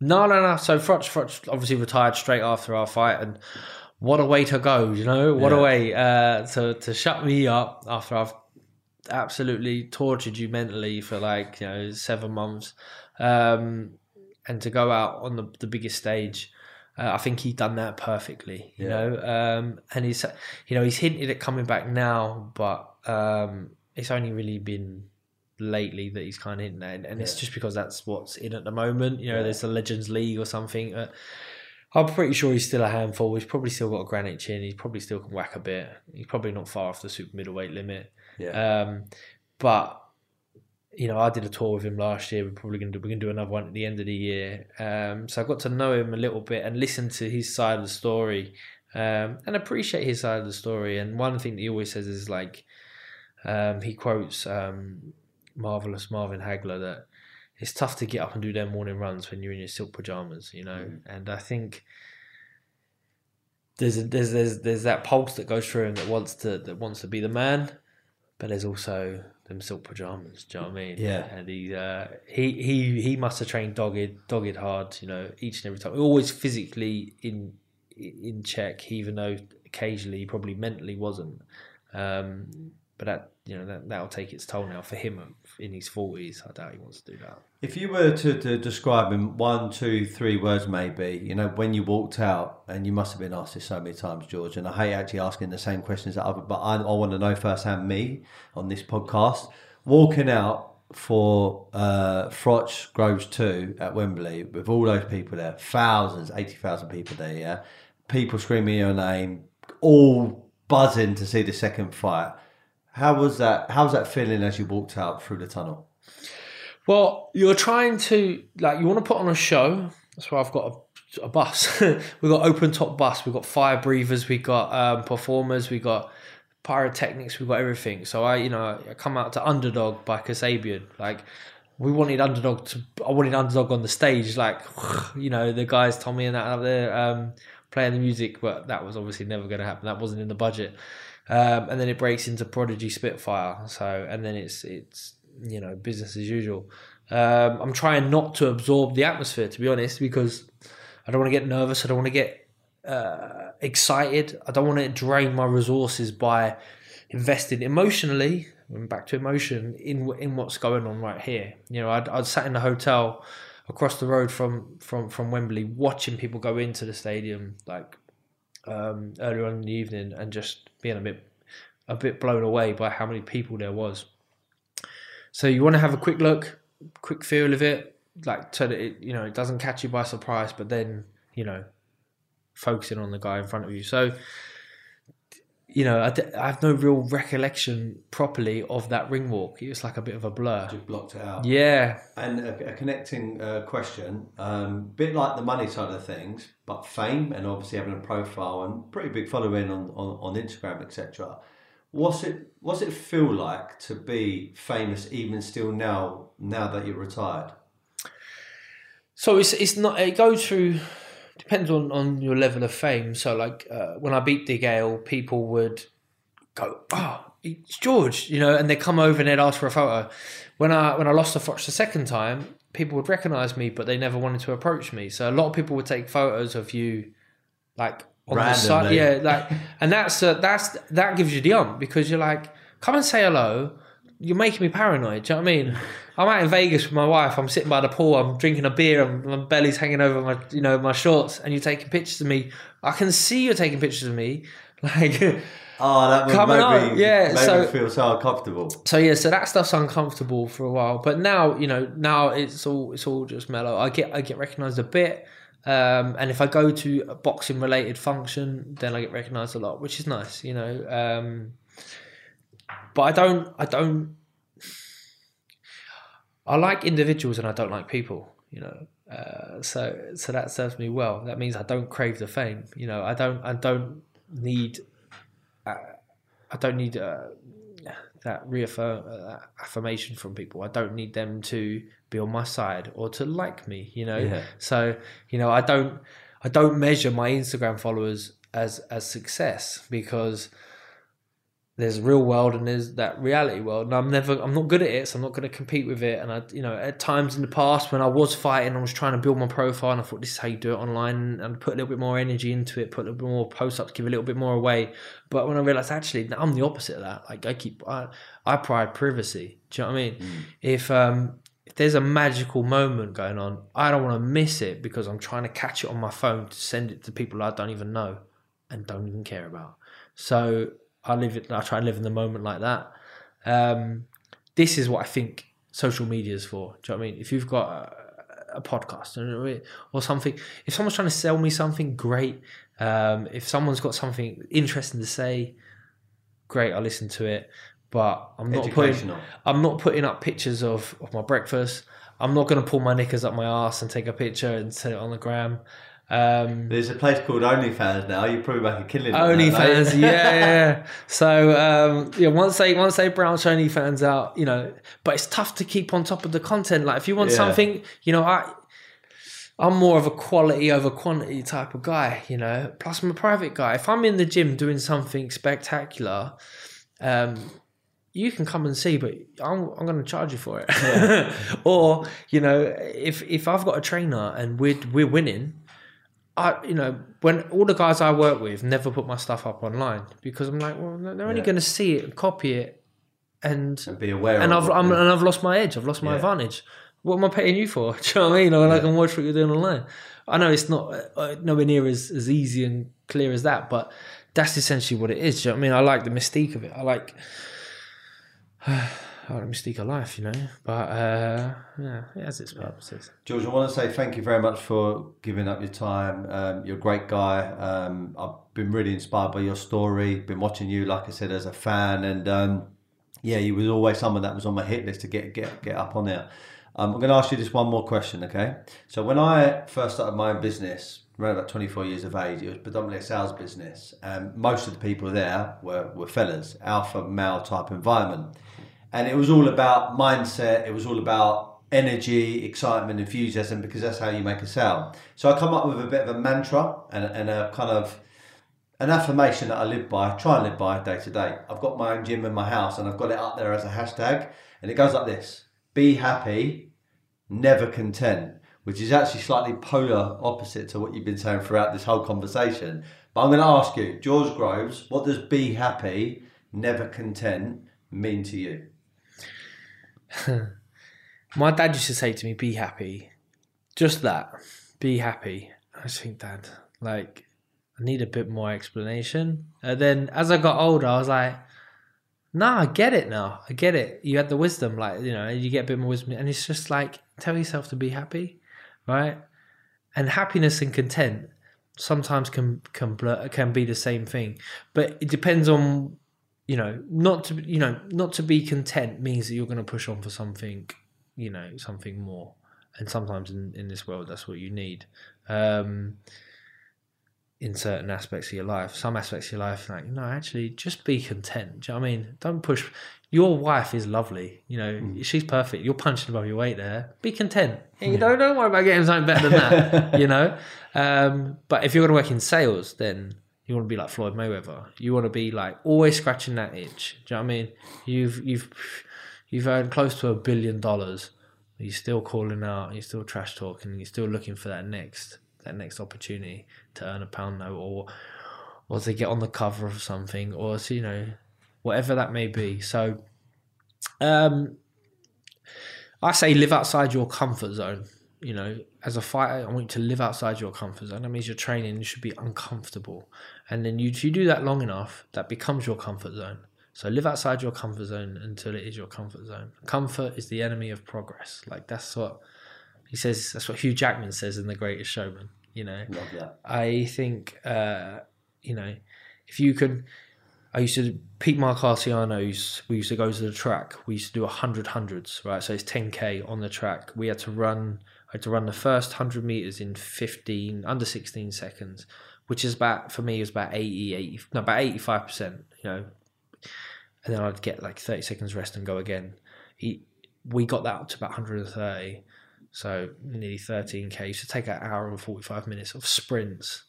No, no, no. So Froch, Froch obviously retired straight after our fight, and what a way to go, you know? What Yeah. a way uh, to to shut me up after I've absolutely tortured you mentally for like you know seven months, um, and to go out on the the biggest stage. Uh, I think he done that perfectly, you Yeah. know. Um, and he's, you know, he's hinted at coming back now, but um, it's only really been lately that he's kind of hinting at, and it's Yeah. just because that's what's in at the moment. You know, Yeah. there's the Legends League or something. Uh, I'm pretty sure he's still a handful. He's probably still got a granite chin. He probably still can whack a bit. He's probably not far off the super middleweight limit. Yeah. Um, but you know, I did a tour with him last year. We're probably going to do, we're going to do another one at the end of the year. Um, so I got to know him a little bit and listen to his side of the story, um, and appreciate his side of the story. And one thing that he always says is like, um, he quotes um, marvelous Marvin Hagler that it's tough to get up and do their morning runs when you're in your silk pajamas, you know. And I think there's a, there's there's there's that pulse that goes through him that wants to that wants to be the man, but there's also them silk pajamas. Do you know what I mean? Yeah. And he uh, he he he must have trained dogged dogged hard. You know, each and every time, always physically in in check, even though occasionally he probably mentally wasn't. Um, but that you know that that'll take its toll now for him in his forties. I doubt he wants to do that. If you were to, to describe him one, two, three words, maybe you know when you walked out, and you must have been asked this so many times, George. And I hate actually asking the same questions that other, but I, I want to know firsthand me on this podcast. Walking out for uh, Froch Groves two at Wembley with all those people there, thousands, eighty thousand people there, yeah, people screaming your name, all buzzing to see the second fight. How was that? How was that feeling as you walked out through the tunnel? Well, you're trying to like you want to put on a show. That's why I've got a, a bus. (laughs) we've got open top bus. We've got fire breathers. We've got um, performers. We've got pyrotechnics. We've got everything. So I, you know, I come out to Underdog by Kasabian. Like we wanted Underdog to. I wanted Underdog on the stage. Like (sighs) you know, the guys Tommy and that up there um, playing the music, but that was obviously never going to happen. That wasn't in the budget. Um, and then it breaks into Prodigy Spitfire. So and then it's it's you know business as usual. Um, I'm trying not to absorb the atmosphere to be honest because I don't want to get nervous. I don't want to get uh, excited. I don't want to drain my resources by investing emotionally. Back to emotion in in what's going on right here. You know, I'd, I'd sat in the hotel across the road from from from Wembley, watching people go into the stadium, like um, earlier on in the evening and just being a bit a bit blown away by how many people there was. So you want to have a quick look, quick feel of it, like so that it you know it doesn't catch you by surprise, but then you know focusing on the guy in front of you. So you know, I, d- I have no real recollection properly of that ring walk. It was like a bit of a blur. Just blocked it out. Yeah. And a, a connecting uh, question, um, a bit like the money side of things, but fame and obviously having a profile and pretty big following on, on, on Instagram, etc. What's it What's it feel like to be famous even still now now that you're retired? So it's it's not it goes through depends on, on your level of fame. So like uh, when I beat DeGale, people would go, "Oh, it's George," you know, and they come over and they'd ask for a photo. When I when I lost the Froch the second time, people would recognise me, but they never wanted to approach me. So a lot of people would take photos of you, like on the side, yeah, like, and that's uh, that's that gives you the ump because you're like, come and say hello. You're making me paranoid. Do you know what I mean? (laughs) I'm out in Vegas with my wife. I'm sitting by the pool. I'm drinking a beer. And my belly's hanging over my, you know, my shorts. And you're taking pictures of me. I can see you're taking pictures of me. (laughs) Like, Oh, that would Coming make up, me, yeah, make so- me feel so uncomfortable. so yeah. So that stuff's uncomfortable for a while. But now, you know, now it's all it's all just mellow. I get I get recognised a bit. Um, and if I go to a boxing related function, then I get recognised a lot, which is nice, you know. Um, but I don't, I don't, I like individuals and I don't like people, you know. Uh, so, so that serves me well. That means I don't crave the fame, you know. I don't, I don't need, uh, I don't need uh, that reaffirm uh, affirmation from people. I don't need them to be on my side or to like me, you know. Yeah. So you know, I don't I don't measure my Instagram followers as as success because there's real world and there's that reality world. And I'm never I'm not good at it so I'm not going to compete with it. And I you know at times in the past when I was fighting I was trying to build my profile and I thought this is how you do it online and put a little bit more energy into it put a little bit more posts up give a little bit more away. But when I realized actually I'm the opposite of that. Like I keep I, I pride privacy. Do you know what I mean? If um if there's a magical moment going on, I don't want to miss it because I'm trying to catch it on my phone to send it to people I don't even know and don't even care about. So I live it. I try and live in the moment like that. Um, this is what I think social media is for. Do you know what I mean? If you've got a, a podcast or- something, if someone's trying to sell me something, great. Um, if someone's got something interesting to say, great. I listen to it. But I'm not putting I'm not putting up pictures of, of my breakfast. I'm not going to pull my knickers up my ass and take a picture and set it on the gram. Um, There's a place called OnlyFans now. You probably make a killing. on that, mate. OnlyFans, (laughs) yeah, yeah, yeah. So um, yeah, once they once they branch OnlyFans out, you know, but it's tough to keep on top of the content. Like if you want Yeah. something, you know, I I'm more of a quality over quantity type of guy, you know. Plus, I'm a private guy. If I'm in the gym doing something spectacular, um, you can come and see, but I'm, I'm going to charge you for it. (laughs) or you know, if if I've got a trainer and we're we're winning, I, you know, when all the guys I work with never put my stuff up online because I'm like, well, they're only Yeah. going to see it and copy it, and And be aware. and I've it. And I've lost my edge. I've lost my Yeah. advantage. What am I paying you for? (laughs) Do you know what I mean? Or I can watch what you're doing online. I know it's not uh, nowhere near as, as easy and clear as that, but that's essentially what it is. Do you know what I mean? I like the mystique of it. I like. (sighs) Like the mystique of life, you know, but uh, yeah, it has its purposes. George, I want to say thank you very much for giving up your time. Um, you're a great guy. Um, I've been really inspired by your story. Been watching you, like I said, as a fan, and um, yeah, you was always someone that was on my hit list to get get get up on there. Um, I'm going to ask you just one more question, okay? So when I first started my own business, around about 24 years of age, it was predominantly a sales business, and most of the people there were were fellas, alpha male type environment and it was all about mindset. It was all about energy, excitement, enthusiasm, because that's how you make a sale. So I come up with a bit of a mantra and, and a kind of an affirmation that I live by, try and live by day to day. I've got my own gym in my house, and I've got it up there as a hashtag, and it goes like this: Be happy, never content. Which is actually slightly polar opposite to what you've been saying throughout this whole conversation. But I'm going to ask you, George Groves, what does be happy, never content mean to you? (laughs) My dad used to say to me, "Be happy," just that. Be happy. I think, Dad, like, I need a bit more explanation. And then as I got older, I was like, "Nah, I get it now. I get it. You had the wisdom, like, you know, you get a bit more wisdom, and it's just like, tell yourself to be happy, right? And happiness and content sometimes can can blur, can be the same thing, but it depends on." You know, not to you know, not to be content means that you're going to push on for something you know something more. And sometimes in, in this world that's what you need. Um in certain aspects of your life some aspects of your life like no actually just be content. Do you know i mean? Don't push. Your wife is lovely you know she's perfect. You're punching above your weight there. Be content. You know don't worry about getting something better than that (laughs) you know? Um but if you're going to work in sales then you want to be like Floyd Mayweather. You want to be like always scratching that itch. Do you know what I mean? You've you've you've earned close to a billion dollars. You're still calling out. You're still trash talking. You're still looking for that next that next opportunity to earn a pound note or or to get on the cover of something or to you know whatever that may be. So, um, I say live outside your comfort zone. You know, as a fighter, I want you to live outside your comfort zone. That means your training should be uncomfortable, and then you if you do that long enough, that becomes your comfort zone. So live outside your comfort zone until it is your comfort zone. Comfort is the enemy of progress. Like that's what he says. That's what Hugh Jackman says in The Greatest Showman. You know, Love that. I think uh, you know if you can. I used to Pete Marcarciano's. We used to go to the track. We used to do a hundred hundreds, right? So it's ten k on the track. We had to run. I had to run the first hundred meters in fifteen under sixteen seconds, which is about for me was about 80, 80 no about eighty five percent. You know, and then I'd get like thirty seconds rest and go again. He, we got that up to about hundred and thirty, so nearly thirteen k. Used to take an hour and forty five minutes of sprints.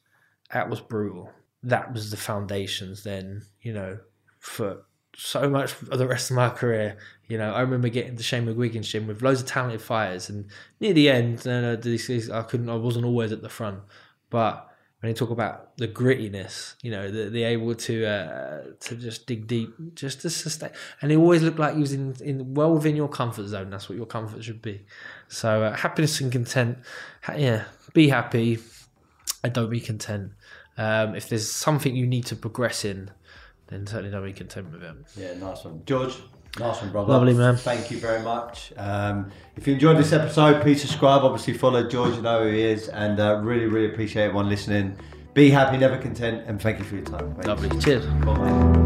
That was brutal that was the foundations then, you know, for so much of the rest of my career. You know, I remember getting to Shane McGuigan's gym with loads of talented fighters, and near the end, this- I couldn't, I wasn't always at the front, but when you talk about the grittiness, you know, the, the able to uh, to just dig deep, just to sustain, and it always looked like he was in, in well within your comfort zone. That's what your comfort should be. So uh, happiness and content, ha- yeah, be happy, and don't be content. Um, if there's something you need to progress in, then certainly don't be content with it. Yeah, nice one. George, nice one, brother. Lovely, man. Thank you very much. Um, if you enjoyed this episode, please subscribe. Obviously, follow George, you know who he is. And uh, really, really appreciate everyone listening. Be happy, never content. And thank you for your time. Thank you. Lovely. Cheers. Bye.